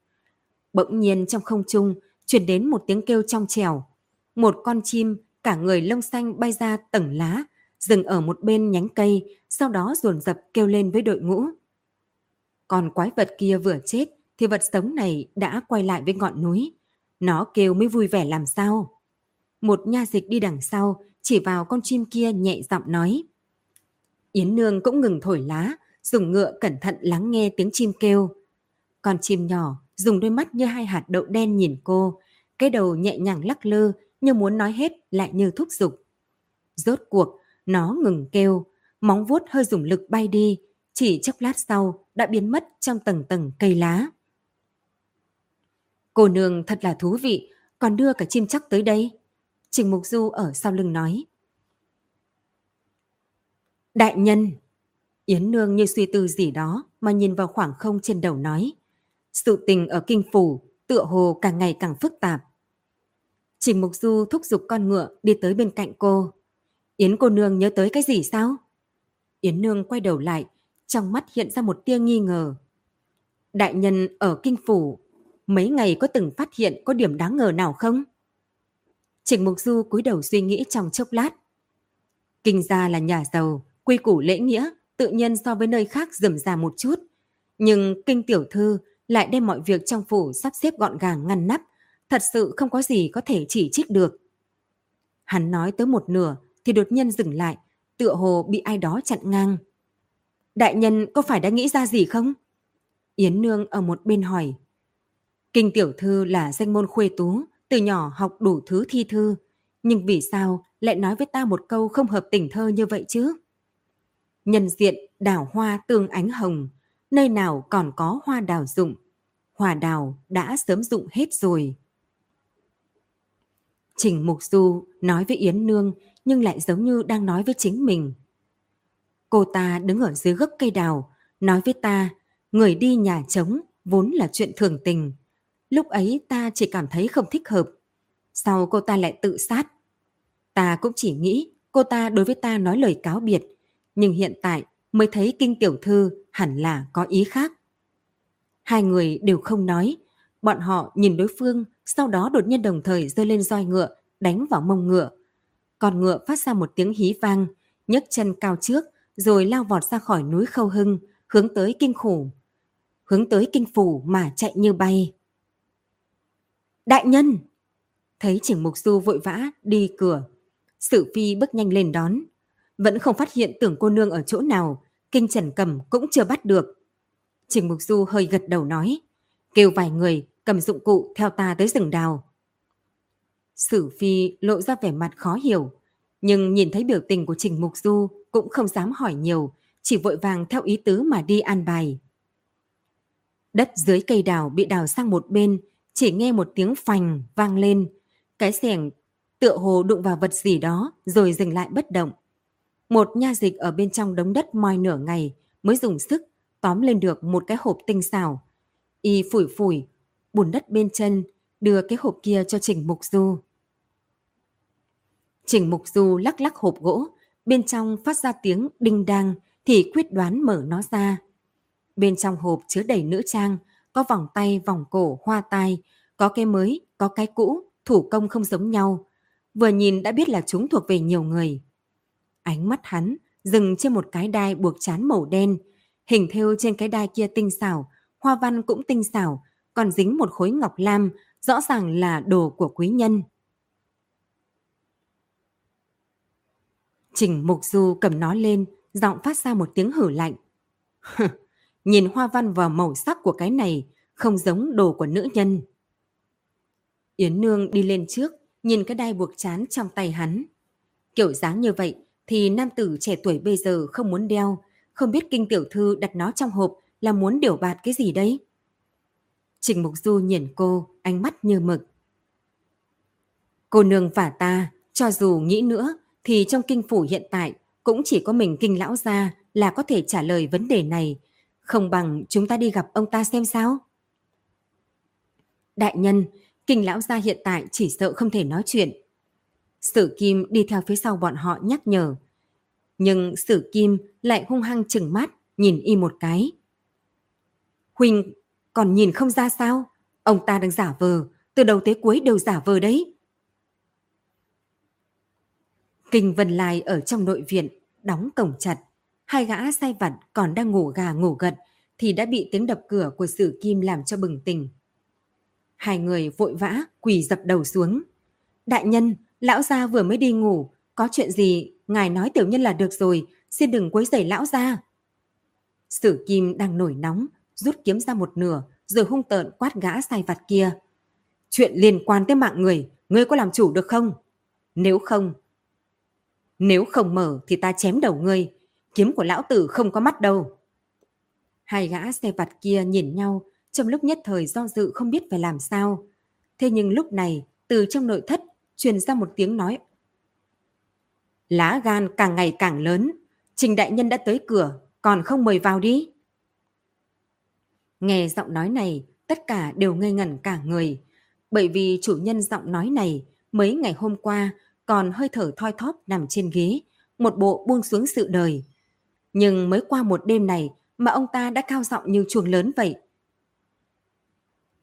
Bỗng nhiên trong không trung truyền đến một tiếng kêu trong trèo. Một con chim cả người lông xanh bay ra tầng lá, dừng ở một bên nhánh cây, sau đó dồn dập kêu lên với đội ngũ. Còn quái vật kia vừa chết, thì vật sống này đã quay lại với ngọn núi. Nó kêu mới vui vẻ làm sao. Một nha dịch đi đằng sau, chỉ vào con chim kia nhẹ giọng nói. Yến Nương cũng ngừng thổi lá, dùng ngựa cẩn thận lắng nghe tiếng chim kêu. Con chim nhỏ dùng đôi mắt như hai hạt đậu đen nhìn cô, cái đầu nhẹ nhàng lắc lư như muốn nói hết lại như thúc giục. Rốt cuộc, nó ngừng kêu, móng vuốt hơi dùng lực bay đi, chỉ chốc lát sau đã biến mất trong tầng tầng cây lá. Cô nương thật là thú vị, còn đưa cả chim chắc tới đây. Trình Mục Du ở sau lưng nói. Đại nhân! Yến Nương như suy tư gì đó mà nhìn vào khoảng không trên đầu nói. Sự tình ở kinh phủ tựa hồ càng ngày càng phức tạp. Trình Mục Du thúc giục con ngựa đi tới bên cạnh cô. Yến cô nương nhớ tới cái gì sao? Yến nương quay đầu lại, trong mắt hiện ra một tia nghi ngờ. Đại nhân ở kinh phủ, mấy ngày có từng phát hiện có điểm đáng ngờ nào không? Trình Mục Du cúi đầu suy nghĩ trong chốc lát. Kinh gia là nhà giàu, quy củ lễ nghĩa tự nhiên so với nơi khác rườm rà một chút. Nhưng kinh tiểu thư lại đem mọi việc trong phủ sắp xếp gọn gàng ngăn nắp, thật sự không có gì có thể chỉ trích được. Hắn nói tới một nửa thì đột nhiên dừng lại, tựa hồ bị ai đó chặn ngang. Đại nhân có phải đã nghĩ ra gì không? Yến Nương ở một bên hỏi. Kinh tiểu thư là danh môn khuê tú, từ nhỏ học đủ thứ thi thư. Nhưng vì sao lại nói với ta một câu không hợp tình thơ như vậy chứ? Nhân diện đào hoa tương ánh hồng, nơi nào còn có hoa đào dụng. Hoa đào đã sớm dụng hết rồi. Trình Mục Du nói với Yến Nương nhưng lại giống như đang nói với chính mình. Cô ta đứng ở dưới gốc cây đào, nói với ta, người đi nhà trống vốn là chuyện thường tình. Lúc ấy ta chỉ cảm thấy không thích hợp. Sau cô ta lại tự sát. Ta cũng chỉ nghĩ cô ta đối với ta nói lời cáo biệt, nhưng hiện tại mới thấy kinh tiểu thư hẳn là có ý khác. Hai người đều không nói, bọn họ nhìn đối phương, sau đó đột nhiên đồng thời rơi lên roi ngựa, đánh vào mông ngựa. Còn ngựa phát ra một tiếng hí vang, nhấc chân cao trước, rồi lao vọt ra khỏi núi Khâu Hưng, hướng tới kinh khủ. Hướng tới kinh phủ mà chạy như bay. Đại nhân! Thấy Trình Mục Du vội vã đi cửa. Sử Phi bước nhanh lên đón. Vẫn không phát hiện tưởng cô nương ở chỗ nào, kinh trần cầm cũng chưa bắt được. Trình Mục Du hơi gật đầu nói, kêu vài người cầm dụng cụ theo ta tới rừng đào. Sử Phi lộ ra vẻ mặt khó hiểu, nhưng nhìn thấy biểu tình của Trình Mục Du cũng không dám hỏi nhiều, chỉ vội vàng theo ý tứ mà đi an bài. Đất dưới cây đào bị đào sang một bên, chỉ nghe một tiếng phành vang lên. Cái xẻng tựa hồ đụng vào vật gì đó rồi dừng lại bất động. Một nha dịch ở bên trong đống đất moi nửa ngày mới dùng sức tóm lên được một cái hộp tinh xảo. Y phủi phủi, bùn đất bên chân, đưa cái hộp kia cho Trình Mục Du. Trình Mục Du lắc lắc hộp gỗ, bên trong phát ra tiếng đinh đang thì quyết đoán mở nó ra. Bên trong hộp chứa đầy nữ trang, có vòng tay, vòng cổ, hoa tai, có cái mới, có cái cũ, thủ công không giống nhau. Vừa nhìn đã biết là chúng thuộc về nhiều người. Ánh mắt hắn dừng trên một cái đai buộc chán màu đen. Hình thêu trên cái đai kia tinh xảo, hoa văn cũng tinh xảo, còn dính một khối ngọc lam, rõ ràng là đồ của quý nhân. Trình Mục Du cầm nó lên, giọng phát ra một tiếng hử lạnh. Nhìn hoa văn và màu sắc của cái này không giống đồ của nữ nhân. Yến Nương đi lên trước, nhìn cái đai buộc chán trong tay hắn. Kiểu dáng như vậy thì nam tử trẻ tuổi bây giờ không muốn đeo, không biết kinh tiểu thư đặt nó trong hộp là muốn điều bạt cái gì đấy. Trình Mục Du nhìn cô, ánh mắt như mực. Cô nương và ta, cho dù nghĩ nữa, thì trong kinh phủ hiện tại cũng chỉ có mình kinh lão gia là có thể trả lời vấn đề này. Không bằng chúng ta đi gặp ông ta xem sao? Đại nhân, kinh lão gia hiện tại chỉ sợ không thể nói chuyện. Sử Kim đi theo phía sau bọn họ nhắc nhở. Nhưng Sử Kim lại hung hăng chừng mắt, nhìn y một cái. Huỳnh còn nhìn không ra sao? Ông ta đang giả vờ, từ đầu tới cuối đều giả vờ đấy. Kinh Vân Lai ở trong nội viện, đóng cổng chặt. Hai gã say vặt còn đang ngủ gà ngủ gật thì đã bị tiếng đập cửa của Sử Kim làm cho bừng tỉnh. Hai người vội vã quỳ dập đầu xuống. Đại nhân, lão gia vừa mới đi ngủ, có chuyện gì ngài nói tiểu nhân là được rồi, xin đừng quấy rầy lão gia. Sử Kim đang nổi nóng, rút kiếm ra một nửa rồi hung tợn quát gã sai vặt kia. Chuyện liên quan tới mạng người, ngươi có làm chủ được không? Nếu không, nếu không mở thì ta chém đầu ngươi, kiếm của lão tử không có mắt đâu. Hai gã xe vặt kia nhìn nhau, trong lúc nhất thời do dự không biết phải làm sao. Thế nhưng lúc này, từ trong nội thất, truyền ra một tiếng nói. Lá gan càng ngày càng lớn, Trình Đại Nhân đã tới cửa, còn không mời vào đi. Nghe giọng nói này, tất cả đều ngây ngẩn cả người. Bởi vì chủ nhân giọng nói này mấy ngày hôm qua còn hơi thở thoi thóp nằm trên ghế, một bộ buông xuống sự đời. Nhưng mới qua một đêm này mà ông ta đã cao giọng như chuồng lớn vậy.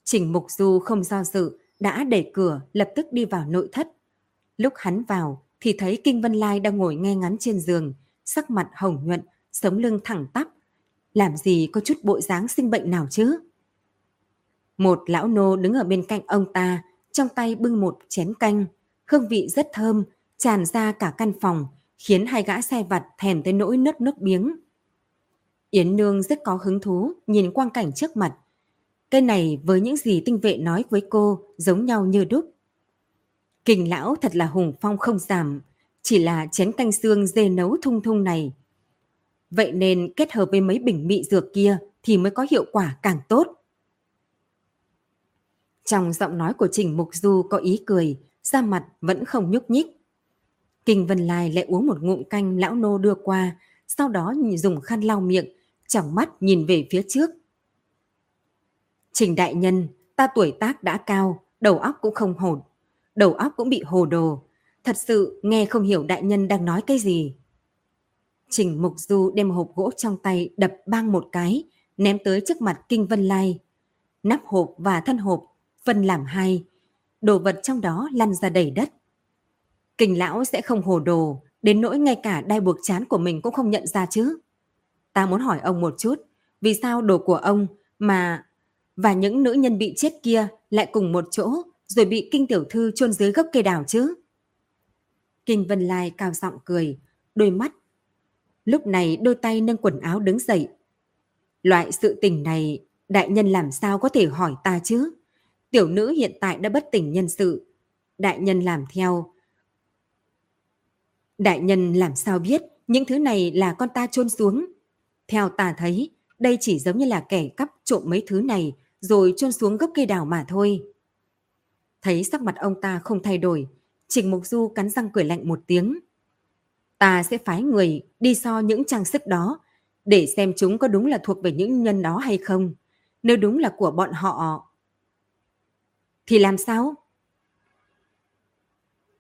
Trình Mục Du không do dự, đã đẩy cửa lập tức đi vào nội thất. Lúc hắn vào thì thấy Kinh Vân Lai đang ngồi nghe ngắn trên giường, sắc mặt hồng nhuận, sống lưng thẳng tắp. Làm gì có chút bộ dáng sinh bệnh nào chứ? Một lão nô đứng ở bên cạnh ông ta, trong tay bưng một chén canh. Hương vị rất thơm, tràn ra cả căn phòng, khiến hai gã xe vặt thèn tới nỗi nứt nước biếng. Yến Nương rất có hứng thú nhìn quang cảnh trước mặt. Cây này với những gì tinh vệ nói với cô giống nhau như đúc. Kình lão thật là hùng phong không giảm, chỉ là chén canh xương dê nấu thung thung này. Vậy nên kết hợp với mấy bình mị dược kia thì mới có hiệu quả càng tốt. Trong giọng nói của Trình Mục Du có ý cười, da mặt vẫn không nhúc nhích. Kinh Vân Lai lại uống một ngụm canh lão nô đưa qua, sau đó dùng khăn lau miệng, chẳng mắt nhìn về phía trước. Trình đại nhân, ta tuổi tác đã cao, đầu óc cũng không hồn, đầu óc cũng bị hồ đồ. Thật sự nghe không hiểu đại nhân đang nói cái gì. Trình Mục Du đem hộp gỗ trong tay đập bang một cái, ném tới trước mặt Kinh Vân Lai. Nắp hộp và thân hộp phân làm hai, đồ vật trong đó lăn ra đầy đất. Kình lão sẽ không hồ đồ, đến nỗi ngay cả đai buộc chán của mình cũng không nhận ra chứ. Ta muốn hỏi ông một chút, vì sao đồ của ông mà và những nữ nhân bị chết kia lại cùng một chỗ rồi bị kinh tiểu thư chôn dưới gốc cây đào chứ? Kinh Vân Lai cao giọng cười, đôi mắt. Lúc này đôi tay nâng quần áo đứng dậy. Loại sự tình này, đại nhân làm sao có thể hỏi ta chứ? Tiểu nữ hiện tại đã bất tỉnh nhân sự. Đại nhân làm theo. Đại nhân làm sao biết những thứ này là con ta chôn xuống? Theo ta thấy, đây chỉ giống như là kẻ cắp trộm mấy thứ này rồi chôn xuống gốc cây đào mà thôi. Thấy sắc mặt ông ta không thay đổi, Trình Mục Du cắn răng cười lạnh một tiếng. Ta sẽ phái người đi so những trang sức đó để xem chúng có đúng là thuộc về những nhân đó hay không. Nếu đúng là của bọn họ thì làm sao?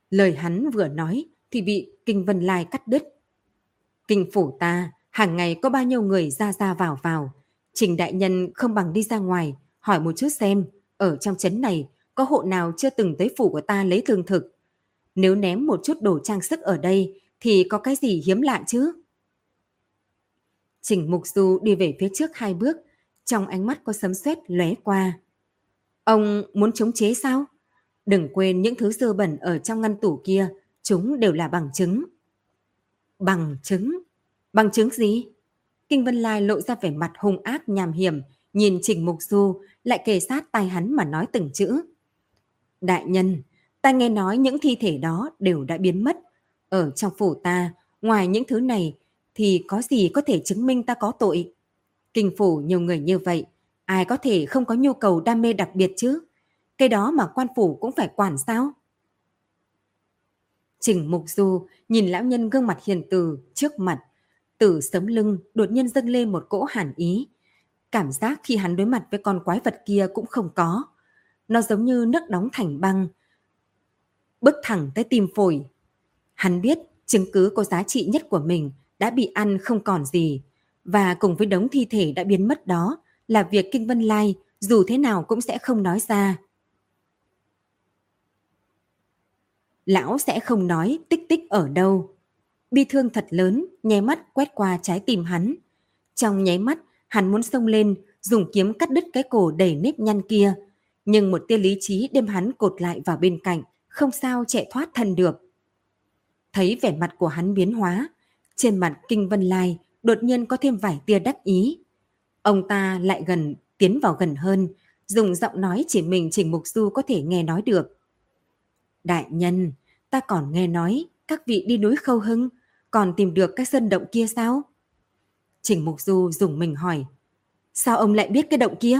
Lời hắn vừa nói thì bị Kinh Vân Lai cắt đứt. Kinh phủ ta, hàng ngày có bao nhiêu người ra ra vào vào. Trình đại nhân không bằng đi ra ngoài, hỏi một chút xem, ở trong trấn này có hộ nào chưa từng tới phủ của ta lấy thương thực. Nếu ném một chút đồ trang sức ở đây thì có cái gì hiếm lạ chứ? Trình Mục Du đi về phía trước hai bước, trong ánh mắt có sấm sét lóe qua. Ông muốn chống chế sao? Đừng quên những thứ dơ bẩn ở trong ngăn tủ kia, chúng đều là bằng chứng. Bằng chứng? Bằng chứng gì? Kinh Vân Lai lộ ra vẻ mặt hung ác nham hiểm, nhìn Trình Mục Du lại kề sát tai hắn mà nói từng chữ. Đại nhân, ta nghe nói những thi thể đó đều đã biến mất. Ở trong phủ ta, ngoài những thứ này thì có gì có thể chứng minh ta có tội? Kinh phủ nhiều người như vậy, Ai có thể không có nhu cầu đam mê đặc biệt chứ? Cái đó mà quan phủ cũng phải quản sao? Trình Mục Du nhìn lão nhân gương mặt hiền từ trước mặt, từ sớm lưng đột nhiên dâng lên một cỗ hàn ý. Cảm giác khi hắn đối mặt với con quái vật kia cũng không có. Nó giống như nước đóng thành băng, bước thẳng tới tim phổi. Hắn biết chứng cứ có giá trị nhất của mình đã bị ăn không còn gì, và cùng với đống thi thể đã biến mất đó, là việc Kinh Vân Lai dù thế nào cũng sẽ không nói ra. Lão sẽ không nói tích tích ở đâu. Bi thương thật lớn, nháy mắt quét qua trái tim hắn. Trong nháy mắt, hắn muốn xông lên, dùng kiếm cắt đứt cái cổ đầy nếp nhăn kia. Nhưng một tia lý trí đem hắn cột lại vào bên cạnh, không sao chạy thoát thân được. Thấy vẻ mặt của hắn biến hóa, trên mặt Kinh Vân Lai đột nhiên có thêm vài tia đắc ý. Ông ta lại gần, tiến vào gần hơn, dùng giọng nói chỉ mình Trình Mục Du có thể nghe nói được. Đại nhân, ta còn nghe nói các vị đi núi Khâu Hưng, còn tìm được cái sân động kia sao? Trình Mục Du dùng mình hỏi, sao ông lại biết cái động kia?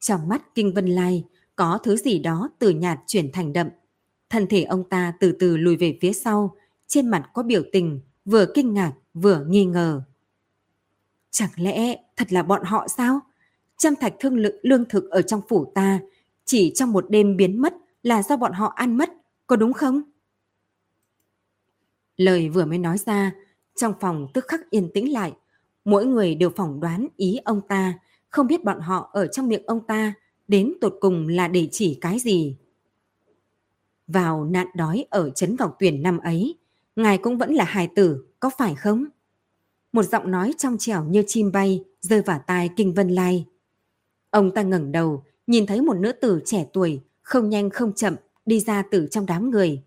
Trong mắt Kinh Vân Lai có thứ gì đó từ nhạt chuyển thành đậm. Thân thể ông ta từ từ lùi về phía sau, trên mặt có biểu tình vừa kinh ngạc vừa nghi ngờ. Chẳng lẽ thật là bọn họ sao? Trăm thạch thương lượng lương thực ở trong phủ ta chỉ trong một đêm biến mất là do bọn họ ăn mất, có đúng không? Lời vừa mới nói ra, trong phòng tức khắc yên tĩnh lại. Mỗi người đều phỏng đoán ý ông ta, không biết bọn họ ở trong miệng ông ta đến tột cùng là để chỉ cái gì. Vào nạn đói ở Trấn Ngọc Tuyển năm ấy, ngài cũng vẫn là hài tử. có phải không? Một giọng nói trong trẻo như chim bay rơi vào tai Kinh Vân Lai. Ông ta ngẩng đầu, nhìn thấy một nữ tử trẻ tuổi, không nhanh không chậm đi ra từ trong đám người.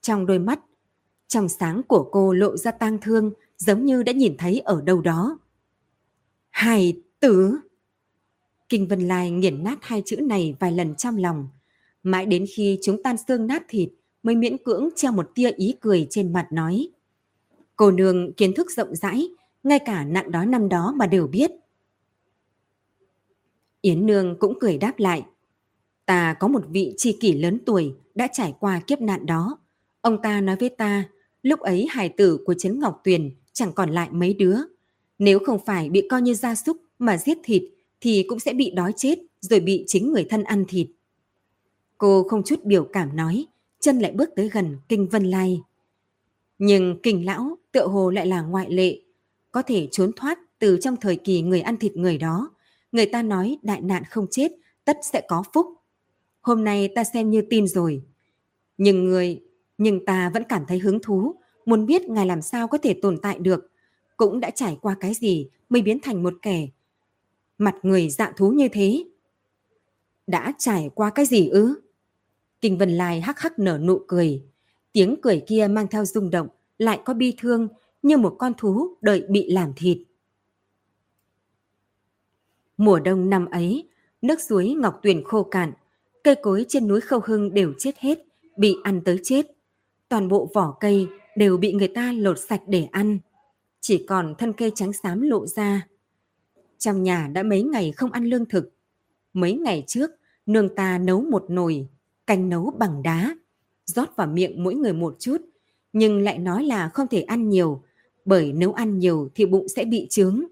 Trong đôi mắt, trong sáng của cô lộ ra tang thương giống như đã nhìn thấy ở đâu đó. Hài tử! Kinh Vân Lai nghiền nát hai chữ này vài lần trong lòng. Mãi đến khi chúng tan xương nát thịt mới miễn cưỡng treo một tia ý cười trên mặt nói. Cô nương kiến thức rộng rãi, ngay cả nặng đó năm đó mà đều biết. Yến Nương cũng cười đáp lại. Ta có một vị tri kỷ lớn tuổi đã trải qua kiếp nạn đó. Ông ta nói với ta, lúc ấy hài tử của Trấn Ngọc Tuyền chẳng còn lại mấy đứa. Nếu không phải bị coi như gia súc mà giết thịt thì cũng sẽ bị đói chết rồi bị chính người thân ăn thịt. Cô không chút biểu cảm nói, chân lại bước tới gần Kinh Vân Lai. Nhưng Kinh Lão tựa hồ lại là ngoại lệ, có thể trốn thoát từ trong thời kỳ người ăn thịt người đó. Người ta nói đại nạn không chết, tất sẽ có phúc. Hôm nay ta xem như tin rồi. Nhưng người, nhưng ta vẫn cảm thấy hứng thú, muốn biết ngài làm sao có thể tồn tại được. Cũng đã trải qua cái gì mới biến thành một kẻ. Mặt người dạ thú như thế. Đã trải qua cái gì ư? Kinh Vân Lai hắc hắc nở nụ cười. Tiếng cười kia mang theo rung động, lại có bi thương như một con thú đợi bị làm thịt. Mùa đông năm ấy, nước suối Ngọc Tuyền khô cạn, cây cối trên núi Khâu Hưng đều chết hết, bị ăn tới chết. Toàn bộ vỏ cây đều bị người ta lột sạch để ăn, chỉ còn thân cây trắng xám lộ ra. Trong nhà đã mấy ngày không ăn lương thực. Mấy ngày trước, nương ta nấu một nồi, canh nấu bằng đá, rót vào miệng mỗi người một chút, nhưng lại nói là không thể ăn nhiều, bởi nếu ăn nhiều thì bụng sẽ bị trướng.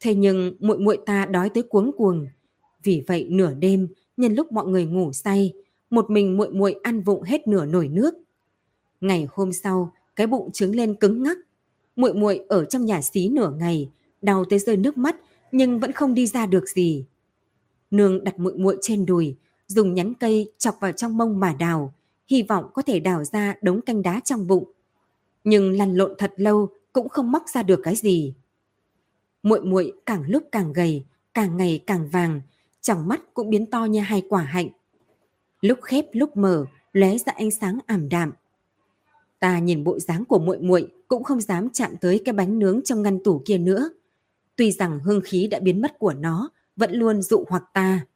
Thế nhưng muội muội ta đói tới cuống cuồng, vì vậy nửa đêm nhân lúc mọi người ngủ say, một mình muội muội ăn vụng hết nửa nồi nước. Ngày hôm sau, cái bụng trướng lên cứng ngắc. Muội muội ở trong nhà xí nửa ngày, đau tới rơi nước mắt nhưng vẫn không đi ra được gì. Nương đặt muội muội trên đùi, dùng nhánh cây chọc vào trong mông mà đào, hy vọng có thể đào ra đống canh đá trong bụng. Nhưng lăn lộn thật lâu cũng không móc ra được cái gì. Muội muội càng lúc càng gầy, càng ngày càng vàng, trong mắt cũng biến to như hai quả hạnh. Lúc khép lúc mở, lóe ra ánh sáng ảm đạm. Ta nhìn bộ dáng của muội muội cũng không dám chạm tới cái bánh nướng trong ngăn tủ kia nữa. Tuy rằng hương khí đã biến mất của nó, vẫn luôn dụ hoặc ta.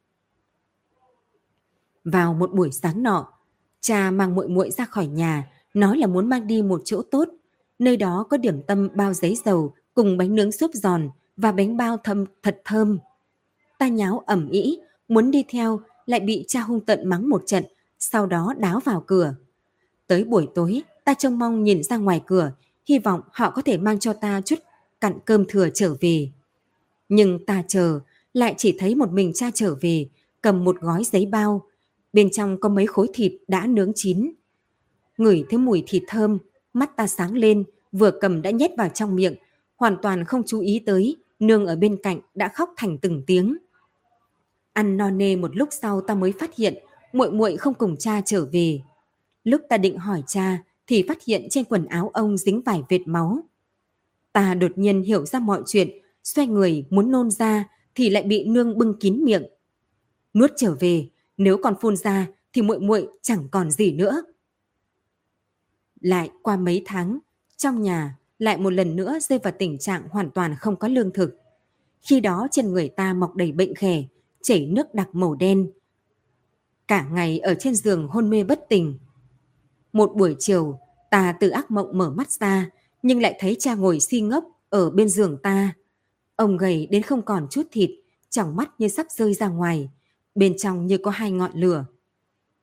Vào một buổi sáng nọ, cha mang muội muội ra khỏi nhà, nói là muốn mang đi một chỗ tốt. Nơi đó có điểm tâm bao giấy dầu cùng bánh nướng xốp giòn và bánh bao thơm thật thơm. Ta nháo ẩm ý, muốn đi theo lại bị cha hung tận mắng một trận, sau đó đáo vào cửa. Tới buổi tối, ta trông mong nhìn ra ngoài cửa, hy vọng họ có thể mang cho ta chút cặn cơm thừa trở về. Nhưng ta chờ, lại chỉ thấy một mình cha trở về, cầm một gói giấy bao. Bên trong có mấy khối thịt đã nướng chín. Ngửi thấy mùi thịt thơm, mắt ta sáng lên, vừa cầm đã nhét vào trong miệng, hoàn toàn không chú ý tới, nương ở bên cạnh đã khóc thành từng tiếng. Ăn no nê một lúc sau ta mới phát hiện muội muội không cùng cha trở về. Lúc ta định hỏi cha thì phát hiện trên quần áo ông dính vài vệt máu. Ta đột nhiên hiểu ra mọi chuyện, xoay người muốn nôn ra thì lại bị nương bưng kín miệng. Nuốt trở về, nếu còn phun ra thì muội muội chẳng còn gì nữa. Lại qua mấy tháng, trong nhà lại một lần nữa rơi vào tình trạng hoàn toàn không có lương thực. Khi đó trên người ta mọc đầy bệnh khẻ, chảy nước đặc màu đen. Cả ngày ở trên giường hôn mê bất tỉnh. Một buổi chiều, ta từ ác mộng mở mắt ra, nhưng lại thấy cha ngồi si ngốc ở bên giường ta. Ông gầy đến không còn chút thịt, trong mắt như sắp rơi ra ngoài, bên trong như có hai ngọn lửa.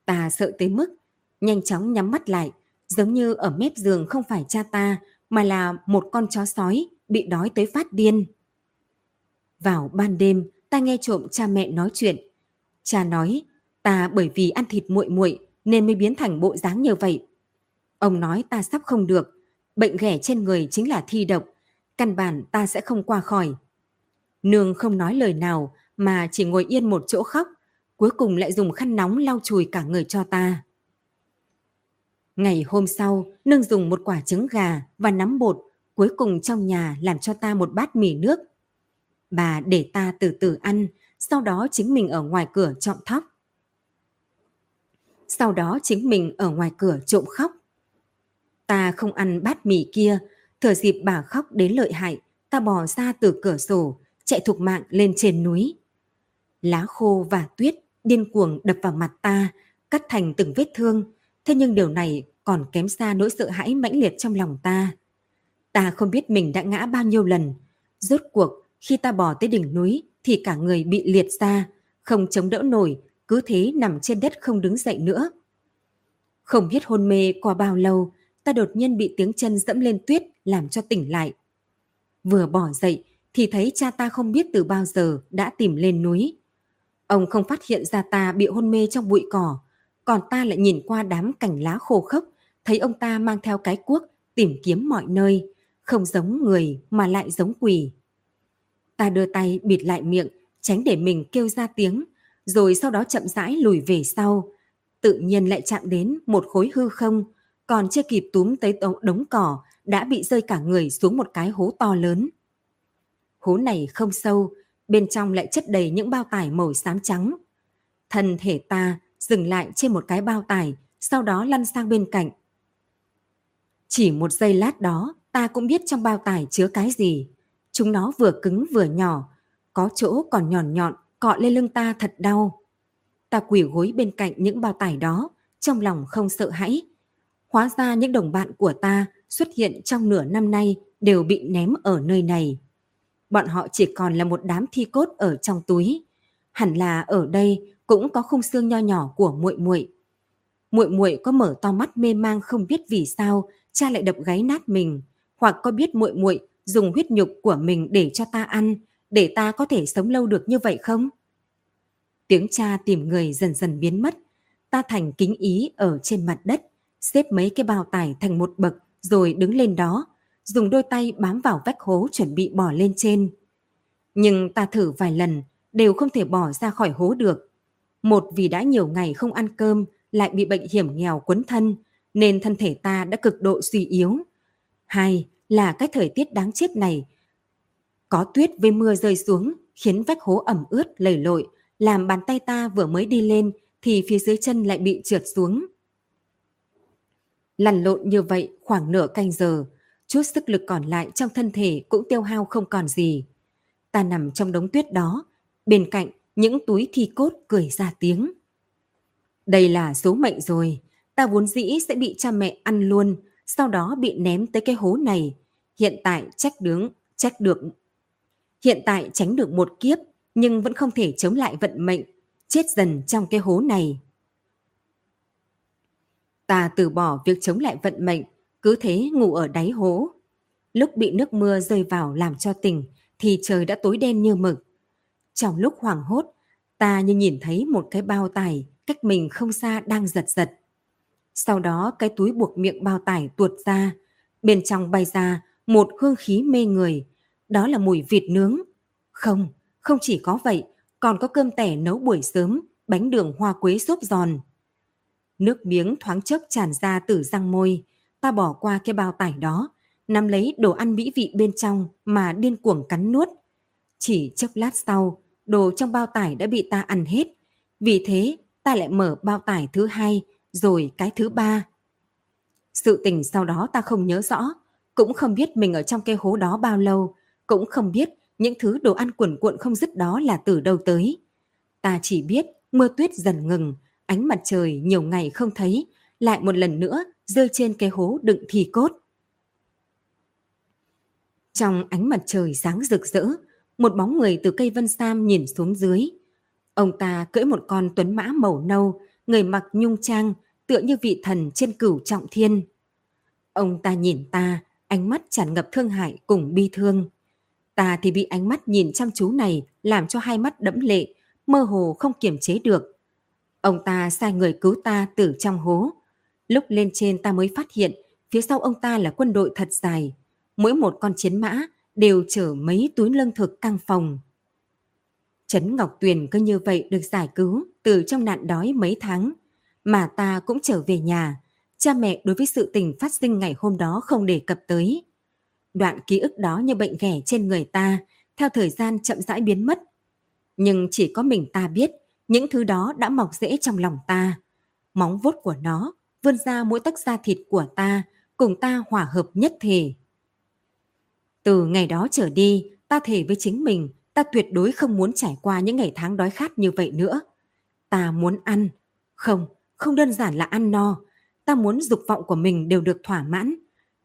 Ta sợ tới mức, nhanh chóng nhắm mắt lại, giống như ở mép giường không phải cha ta, mà là một con chó sói bị đói tới phát điên. Vào ban đêm, ta nghe trộm cha mẹ nói chuyện. Cha nói, ta bởi vì ăn thịt muội muội nên mới biến thành bộ dáng như vậy. Ông nói ta sắp không được, bệnh ghẻ trên người chính là thi độc, căn bản ta sẽ không qua khỏi. Nương không nói lời nào mà chỉ ngồi yên một chỗ khóc, cuối cùng lại dùng khăn nóng lau chùi cả người cho ta. Ngày hôm sau, nương dùng một quả trứng gà và nắm bột, cuối cùng trong nhà làm cho ta một bát mì nước. Bà để ta từ từ ăn, sau đó chính mình ở ngoài cửa trộm thóc. Sau đó chính mình ở ngoài cửa trộm khóc. Ta không ăn bát mì kia, thừa dịp bà khóc đến lợi hại, ta bò ra từ cửa sổ, chạy thục mạng lên trên núi. Lá khô và tuyết điên cuồng đập vào mặt ta, cắt thành từng vết thương, thế nhưng điều này còn kém xa nỗi sợ hãi mãnh liệt trong lòng ta. Ta không biết mình đã ngã bao nhiêu lần, rốt cuộc khi ta bò tới đỉnh núi thì cả người bị liệt ra, không chống đỡ nổi, cứ thế nằm trên đất không đứng dậy nữa. Không biết hôn mê qua bao lâu, ta đột nhiên bị tiếng chân dẫm lên tuyết làm cho tỉnh lại. Vừa bỏ dậy thì thấy cha ta không biết từ bao giờ đã tìm lên núi. Ông không phát hiện ra ta bị hôn mê trong bụi cỏ, còn ta lại nhìn qua đám cành lá khô khốc, thấy ông ta mang theo cái cuốc tìm kiếm mọi nơi, không giống người mà lại giống quỷ. Ta đưa tay bịt lại miệng, tránh để mình kêu ra tiếng, rồi sau đó chậm rãi lùi về sau. Tự nhiên lại chạm đến một khối hư không, còn chưa kịp túm tới đống cỏ, đã bị rơi cả người xuống một cái hố to lớn. Hố này không sâu, bên trong lại chất đầy những bao tải màu xám trắng. Thân thể ta dừng lại trên một cái bao tải, sau đó lăn sang bên cạnh. Chỉ một giây lát đó, ta cũng biết trong bao tải chứa cái gì. Chúng nó vừa cứng vừa nhỏ, có chỗ còn nhọn nhọn, cọ lên lưng ta thật đau. Ta quỷ gối bên cạnh những bao tải đó, trong lòng không sợ hãi. Hóa ra những đồng bạn của ta xuất hiện trong nửa năm nay đều bị ném ở nơi này. Bọn họ chỉ còn là một đám thi cốt ở trong túi. Hẳn là ở đây cũng có khung xương nho nhỏ của muội muội. Muội muội có mở to mắt mê mang không biết vì sao cha lại đập gáy nát mình, hoặc có biết muội muội dùng huyết nhục của mình để cho ta ăn, để ta có thể sống lâu được như vậy không? Tiếng cha tìm người dần dần biến mất, ta thành kính ý ở trên mặt đất, xếp mấy cái bao tải thành một bậc rồi đứng lên đó, dùng đôi tay bám vào vách hố chuẩn bị bỏ lên trên. Nhưng ta thử vài lần, đều không thể bỏ ra khỏi hố được. Một vì đã nhiều ngày không ăn cơm, lại bị bệnh hiểm nghèo quấn thân, nên thân thể ta đã cực độ suy yếu. Hai là cái thời tiết đáng chết này. Có tuyết với mưa rơi xuống, khiến vách hố ẩm ướt lầy lội, làm bàn tay ta vừa mới đi lên thì phía dưới chân lại bị trượt xuống. Lăn lộn như vậy khoảng nửa canh giờ, chút sức lực còn lại trong thân thể cũng tiêu hao không còn gì. Ta nằm trong đống tuyết đó, bên cạnh những túi thi cốt cười ra tiếng. Đây là số mệnh rồi, ta vốn dĩ sẽ bị cha mẹ ăn luôn, sau đó bị ném tới cái hố này. Hiện tại trách đứng, trách được. Hiện tại tránh được một kiếp, nhưng vẫn không thể chống lại vận mệnh, chết dần trong cái hố này. Ta từ bỏ việc chống lại vận mệnh, cứ thế ngủ ở đáy hố. Lúc bị nước mưa rơi vào làm cho tỉnh, thì trời đã tối đen như mực. Trong lúc hoảng hốt, ta như nhìn thấy một cái bao tải cách mình không xa đang giật giật. Sau đó cái túi buộc miệng bao tải tuột ra, bên trong bay ra một hương khí mê người, đó là mùi vịt nướng. Không, không chỉ có vậy, còn có cơm tẻ nấu buổi sớm, bánh đường hoa quế xốp giòn. Nước miếng thoáng chốc tràn ra từ răng môi, ta bỏ qua cái bao tải đó, nắm lấy đồ ăn mỹ vị bên trong mà điên cuồng cắn nuốt. Chỉ chốc lát sau, đồ trong bao tải đã bị ta ăn hết. Vì thế, ta lại mở bao tải thứ hai, rồi cái thứ ba. Sự tình sau đó ta không nhớ rõ, cũng không biết mình ở trong cái hố đó bao lâu, cũng không biết những thứ đồ ăn cuộn cuộn không dứt đó là từ đâu tới. Ta chỉ biết mưa tuyết dần ngừng, ánh mặt trời nhiều ngày không thấy, lại một lần nữa rơi trên cái hố đựng thì cốt. Trong ánh mặt trời sáng rực rỡ, một bóng người từ cây vân sam nhìn xuống dưới. Ông ta cưỡi một con tuấn mã màu nâu, người mặc nhung trang, tựa như vị thần trên cửu trọng thiên. Ông ta nhìn ta, ánh mắt tràn ngập thương hại cùng bi thương. Ta thì bị ánh mắt nhìn chăm chú này làm cho hai mắt đẫm lệ, mơ hồ không kiềm chế được. Ông ta sai người cứu ta từ trong hố. Lúc lên trên ta mới phát hiện phía sau ông ta là quân đội thật dài. Mỗi một con chiến mã đều chở mấy túi lương thực căng phòng. Trấn Ngọc Tuyền cứ như vậy được giải cứu từ trong nạn đói mấy tháng, mà ta cũng trở về nhà. cha mẹ đối với sự tình phát sinh ngày hôm đó không đề cập tới. Đoạn ký ức đó như bệnh ghẻ trên người ta, theo thời gian chậm rãi biến mất. Nhưng chỉ có mình ta biết, những thứ đó đã mọc rễ trong lòng ta. Móng vuốt của nó vươn ra mỗi tấc da thịt của ta, cùng ta hòa hợp nhất thể. Từ ngày đó trở đi, ta thề với chính mình, ta tuyệt đối không muốn trải qua những ngày tháng đói khát như vậy nữa. Ta muốn ăn. Không, không đơn giản là ăn no. Ta muốn dục vọng của mình đều được thỏa mãn,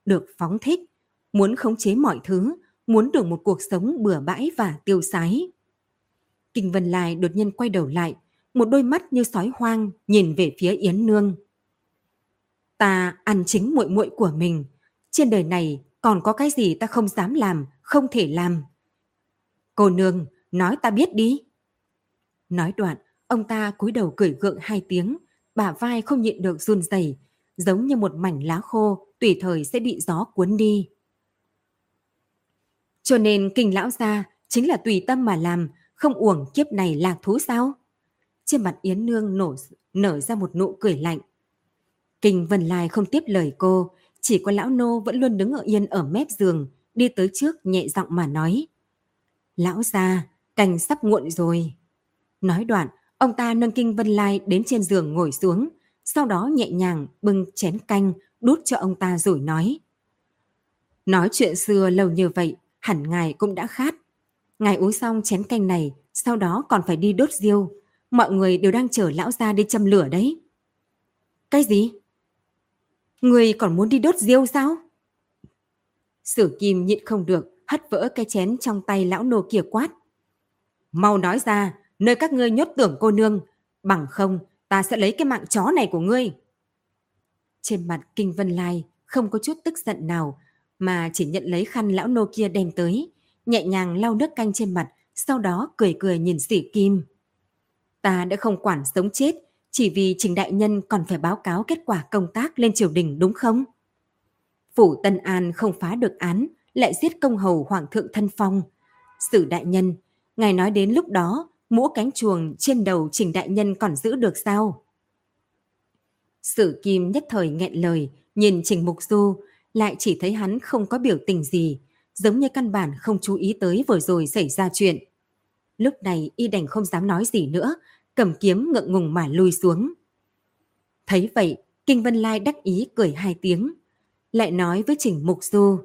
được phóng thích, muốn khống chế mọi thứ, muốn được một cuộc sống bừa bãi và tiêu sái. Kinh Vân Lai đột nhiên quay đầu lại, một đôi mắt như sói hoang nhìn về phía Yến Nương. Ta ăn chính muội muội của mình, trên đời này còn có cái gì ta không dám làm, không thể làm. Cô nương, nói ta biết đi. Nói đoạn, ông ta cúi đầu cười gượng hai tiếng, bả vai không nhịn được run rẩy, giống như một mảnh lá khô tùy thời sẽ bị gió cuốn đi. Cho nên kinh lão gia chính là tùy tâm mà làm, không uổng kiếp này lạc thú sao? Trên mặt Yến Nương nổ, nở ra một nụ cười lạnh. Kinh Vân Lai không tiếp lời cô, chỉ có lão nô vẫn luôn đứng ở yên ở mép giường, đi tới trước nhẹ giọng mà nói. Lão gia, canh sắp nguội rồi. Nói đoạn, ông ta nâng Kinh Vân Lai đến trên giường ngồi xuống, sau đó nhẹ nhàng bưng chén canh đút cho ông ta rồi nói. Nói chuyện xưa lâu như vậy, hẳn ngài cũng đã khát. Ngài uống xong chén canh này, sau đó còn phải đi đốt diêu. Mọi người đều đang chờ lão gia đi châm lửa đấy. Cái gì? Người còn muốn đi đốt diêu sao? Sử kim nhịn không được, hất vỡ cái chén trong tay lão nô kia quát. Mau nói ra, nơi các ngươi nhốt tưởng cô nương, bằng không ta sẽ lấy cái mạng chó này của ngươi. Trên mặt Kinh Vân Lai không có chút tức giận nào, mà chỉ nhận lấy khăn lão nô kia đem tới, nhẹ nhàng lau nước canh trên mặt, sau đó cười cười nhìn sỉ Kim. Ta đã không quản sống chết, chỉ vì Trình Đại Nhân còn phải báo cáo kết quả công tác lên triều đình đúng không? Phủ Tân An không phá được án, lại giết công hầu Hoàng thượng thân phong. Sử Đại Nhân, ngài nói đến lúc đó, mũ cánh chuồng trên đầu Trình Đại Nhân còn giữ được sao? Sử Kim nhất thời nghẹn lời, nhìn Trình Mục Du, lại chỉ thấy hắn không có biểu tình gì, giống như căn bản không chú ý tới vừa rồi xảy ra chuyện. Lúc này y đành không dám nói gì nữa, cầm kiếm ngượng ngùng mà lui xuống. Thấy vậy, Kinh Vân Lai đắc ý cười hai tiếng, lại nói với Trình Mục Du.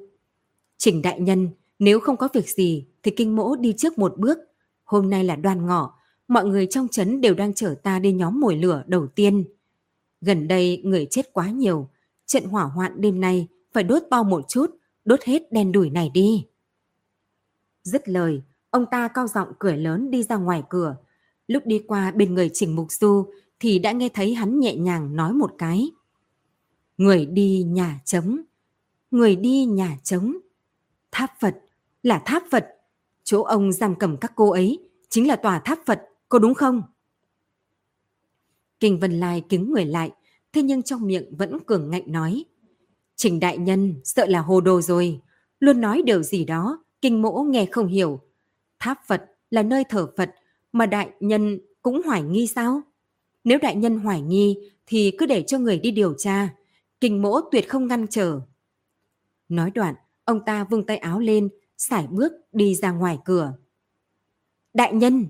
Trình Đại Nhân, nếu không có việc gì thì Kinh Mỗ đi trước một bước. Hôm nay là đoàn ngọ, mọi người trong trấn đều đang chở ta đi nhóm mồi lửa đầu tiên. Gần đây người chết quá nhiều, trận hỏa hoạn đêm nay phải đốt to một chút, đốt hết đèn đuổi này đi. Dứt lời, ông ta cao giọng cười lớn đi ra ngoài cửa. Lúc đi qua bên người Trình Mục Du thì đã nghe thấy hắn nhẹ nhàng nói một cái. Người đi nhà trống, người đi nhà trống. Tháp Phật, là tháp Phật. Chỗ ông giam cầm các cô ấy chính là tòa tháp Phật, có đúng không? Kinh Vân Lai cứng người lại, thế nhưng trong miệng vẫn cường ngạnh nói. Trình đại nhân sợ là hồ đồ rồi, luôn nói điều gì đó, kinh mỗ nghe không hiểu. Tháp Phật là nơi thờ Phật, mà đại nhân cũng hoài nghi sao? Nếu đại nhân hoài nghi thì cứ để cho người đi điều tra, kinh mỗ tuyệt không ngăn trở. Nói đoạn, ông ta vung tay áo lên, sải bước đi ra ngoài cửa. Đại nhân!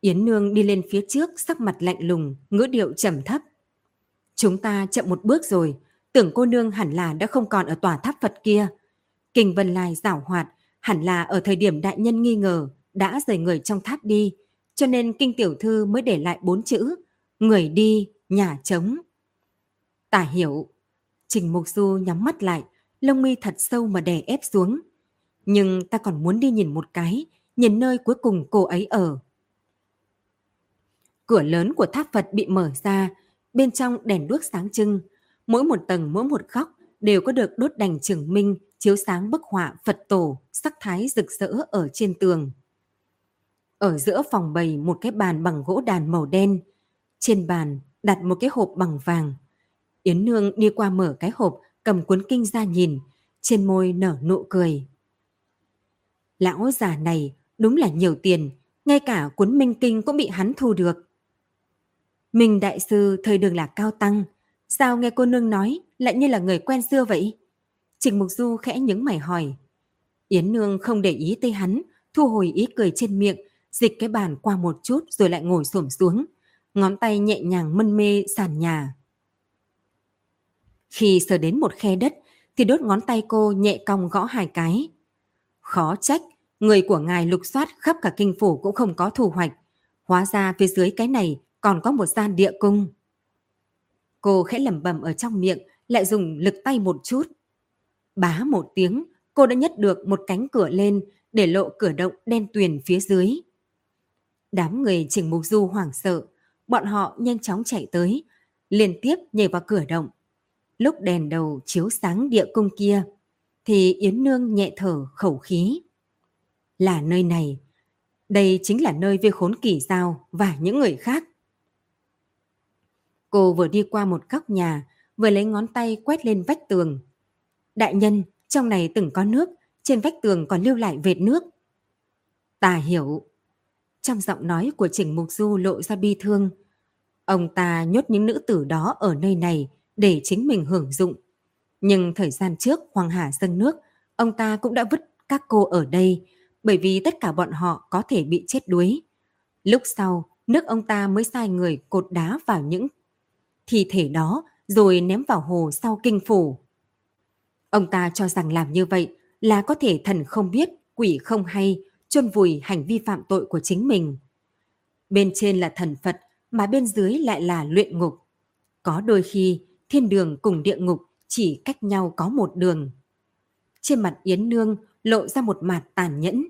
Yến Nương đi lên phía trước, sắc mặt lạnh lùng, ngữ điệu trầm thấp. Chúng ta chậm một bước rồi, tưởng cô nương hẳn là đã không còn ở tòa tháp Phật kia. Kinh Vân Lai giảo hoạt, hẳn là ở thời điểm đại nhân nghi ngờ đã rời người trong tháp đi, cho nên kinh tiểu thư mới để lại bốn chữ, người đi, nhà trống. Tả hiểu, Trình Mục Du nhắm mắt lại, lông mi thật sâu mà đè ép xuống. Nhưng ta còn muốn đi nhìn một cái, nhìn nơi cuối cùng cô ấy ở. Cửa lớn của tháp Phật bị mở ra, bên trong đèn đuốc sáng trưng, mỗi một tầng mỗi một góc đều có được đốt đèn trường minh chiếu sáng bức họa Phật tổ sắc thái rực rỡ ở trên tường. Ở giữa phòng bày một cái bàn bằng gỗ đàn màu đen, trên bàn đặt một cái hộp bằng vàng. Yến Nương đi qua mở cái hộp, cầm cuốn kinh ra nhìn, trên môi nở nụ cười. Lão già này đúng là nhiều tiền, ngay cả cuốn minh kinh cũng bị hắn thu được. Minh đại sư thời đường là cao tăng, Sao nghe cô nương nói lại như là người quen xưa vậy? Trình Mục Du khẽ nhướng mày hỏi. Yến Nương không để ý tới hắn, thu hồi ý cười trên miệng, dịch cái bàn qua một chút rồi lại ngồi xổm xuống. Ngón tay nhẹ nhàng mân mê sàn nhà. Khi sờ đến một khe đất thì đốt ngón tay cô nhẹ cong gõ hai cái. Khó trách, người của ngài lục soát khắp cả kinh phủ cũng không có thu hoạch. Hóa ra phía dưới cái này còn có một gian địa cung. Cô khẽ lẩm bẩm ở trong miệng, lại dùng lực tay một chút. Bá một tiếng, cô đã nhất được một cánh cửa lên để lộ cửa động đen tuyền phía dưới. Đám người Trình Mục Du hoảng sợ, bọn họ nhanh chóng chạy tới, liên tiếp nhảy vào cửa động. Lúc đèn đầu chiếu sáng địa cung kia, thì Yến Nương nhẹ thở khẩu khí. Là nơi này, đây chính là nơi viên khốn kỳ giao và những người khác. Cô vừa đi qua một góc nhà, vừa lấy ngón tay quét lên vách tường. Đại nhân, trong này từng có nước, trên vách tường còn lưu lại vệt nước. Ta hiểu. Trong giọng nói của Trình Mục Du lộ ra bi thương. Ông ta nhốt những nữ tử đó ở nơi này để chính mình hưởng dụng. Nhưng thời gian trước Hoàng Hà dâng nước, ông ta cũng đã vứt các cô ở đây bởi vì tất cả bọn họ có thể bị chết đuối. Lúc sau, nước ông ta mới sai người cột đá vào những thi thể đó rồi ném vào hồ sau kinh phủ. Ông ta cho rằng làm như vậy là có thể thần không biết, quỷ không hay, chôn vùi hành vi phạm tội của chính mình. Bên trên là thần Phật, mà bên dưới lại là luyện ngục. Có đôi khi, thiên đường cùng địa ngục chỉ cách nhau có một đường. Trên mặt Yến Nương lộ ra một mặt tàn nhẫn.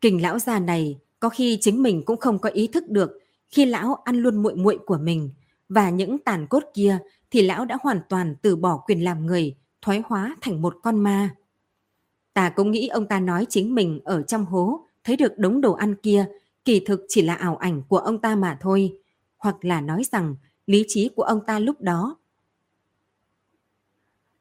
Kình lão già này có khi chính mình cũng không có ý thức được khi lão ăn luôn muội muội của mình và những tàn cốt kia thì lão đã hoàn toàn từ bỏ quyền làm người, thoái hóa thành một con ma. Ta cũng nghĩ ông ta nói chính mình ở trong hố thấy được đống đồ ăn kia kỳ thực chỉ là ảo ảnh của ông ta mà thôi. Hoặc là nói rằng lý trí của ông ta lúc đó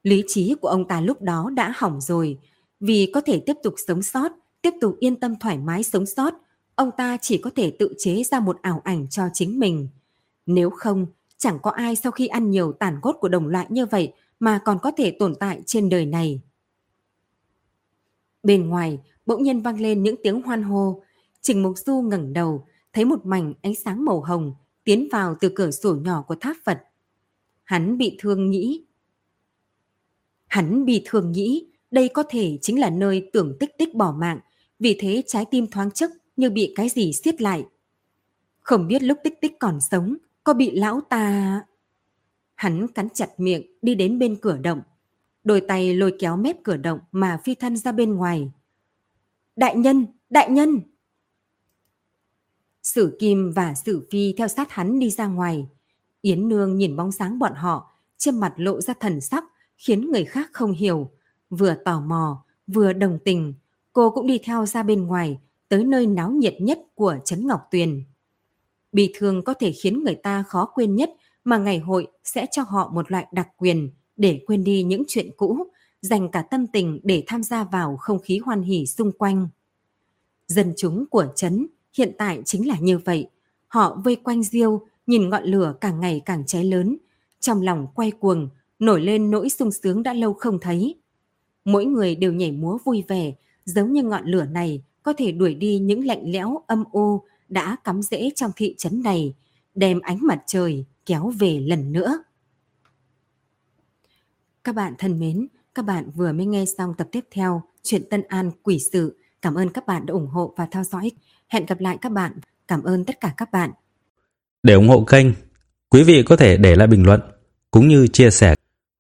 Lý trí của ông ta lúc đó đã hỏng rồi, vì có thể tiếp tục sống sót, tiếp tục yên tâm thoải mái sống sót, ông ta chỉ có thể tự chế ra một ảo ảnh cho chính mình. Nếu không, chẳng có ai sau khi ăn nhiều tàn cốt của đồng loại như vậy mà còn có thể tồn tại trên đời này. Bên ngoài, bỗng nhiên vang lên những tiếng hoan hô. Trình Mục Du ngẩng đầu, thấy một mảnh ánh sáng màu hồng tiến vào từ cửa sổ nhỏ của tháp Phật. Hắn bị thương nghĩ. Hắn bị thường nghĩ đây có thể chính là nơi tưởng tích tích bỏ mạng, vì thế trái tim thoáng chốc như bị cái gì siết lại. Không biết lúc tích tích còn sống, có bị lão ta... Hắn cắn chặt miệng đi đến bên cửa động. Đôi tay lôi kéo mép cửa động mà phi thân ra bên ngoài. Đại nhân! Đại nhân! Sử Kim và Sử Phi theo sát hắn đi ra ngoài. Yến Nương nhìn bóng sáng bọn họ, trên mặt lộ ra thần sắc, khiến người khác không hiểu. Vừa tò mò, vừa đồng tình, cô cũng đi theo ra bên ngoài, tới nơi náo nhiệt nhất của Trấn Ngọc Tuyền. Bị thương có thể khiến người ta khó quên nhất mà ngày hội sẽ cho họ một loại đặc quyền để quên đi những chuyện cũ, dành cả tâm tình để tham gia vào không khí hoan hỉ xung quanh. Dân chúng của Trấn hiện tại chính là như vậy. Họ vây quanh Diêu, nhìn ngọn lửa càng ngày càng cháy lớn, trong lòng quay cuồng, nổi lên nỗi sung sướng đã lâu không thấy. Mỗi người đều nhảy múa vui vẻ, giống như ngọn lửa này có thể đuổi đi những lạnh lẽo âm u đã cắm rễ trong thị trấn này, đem ánh mặt trời kéo về lần nữa. Các bạn thân mến, các bạn vừa mới nghe xong tập tiếp theo chuyện Tân An Quỷ Sự. Cảm ơn các bạn đã ủng hộ và theo dõi. Hẹn gặp lại các bạn. Cảm ơn tất cả các bạn. Để ủng hộ kênh, quý vị có thể để lại bình luận cũng như chia sẻ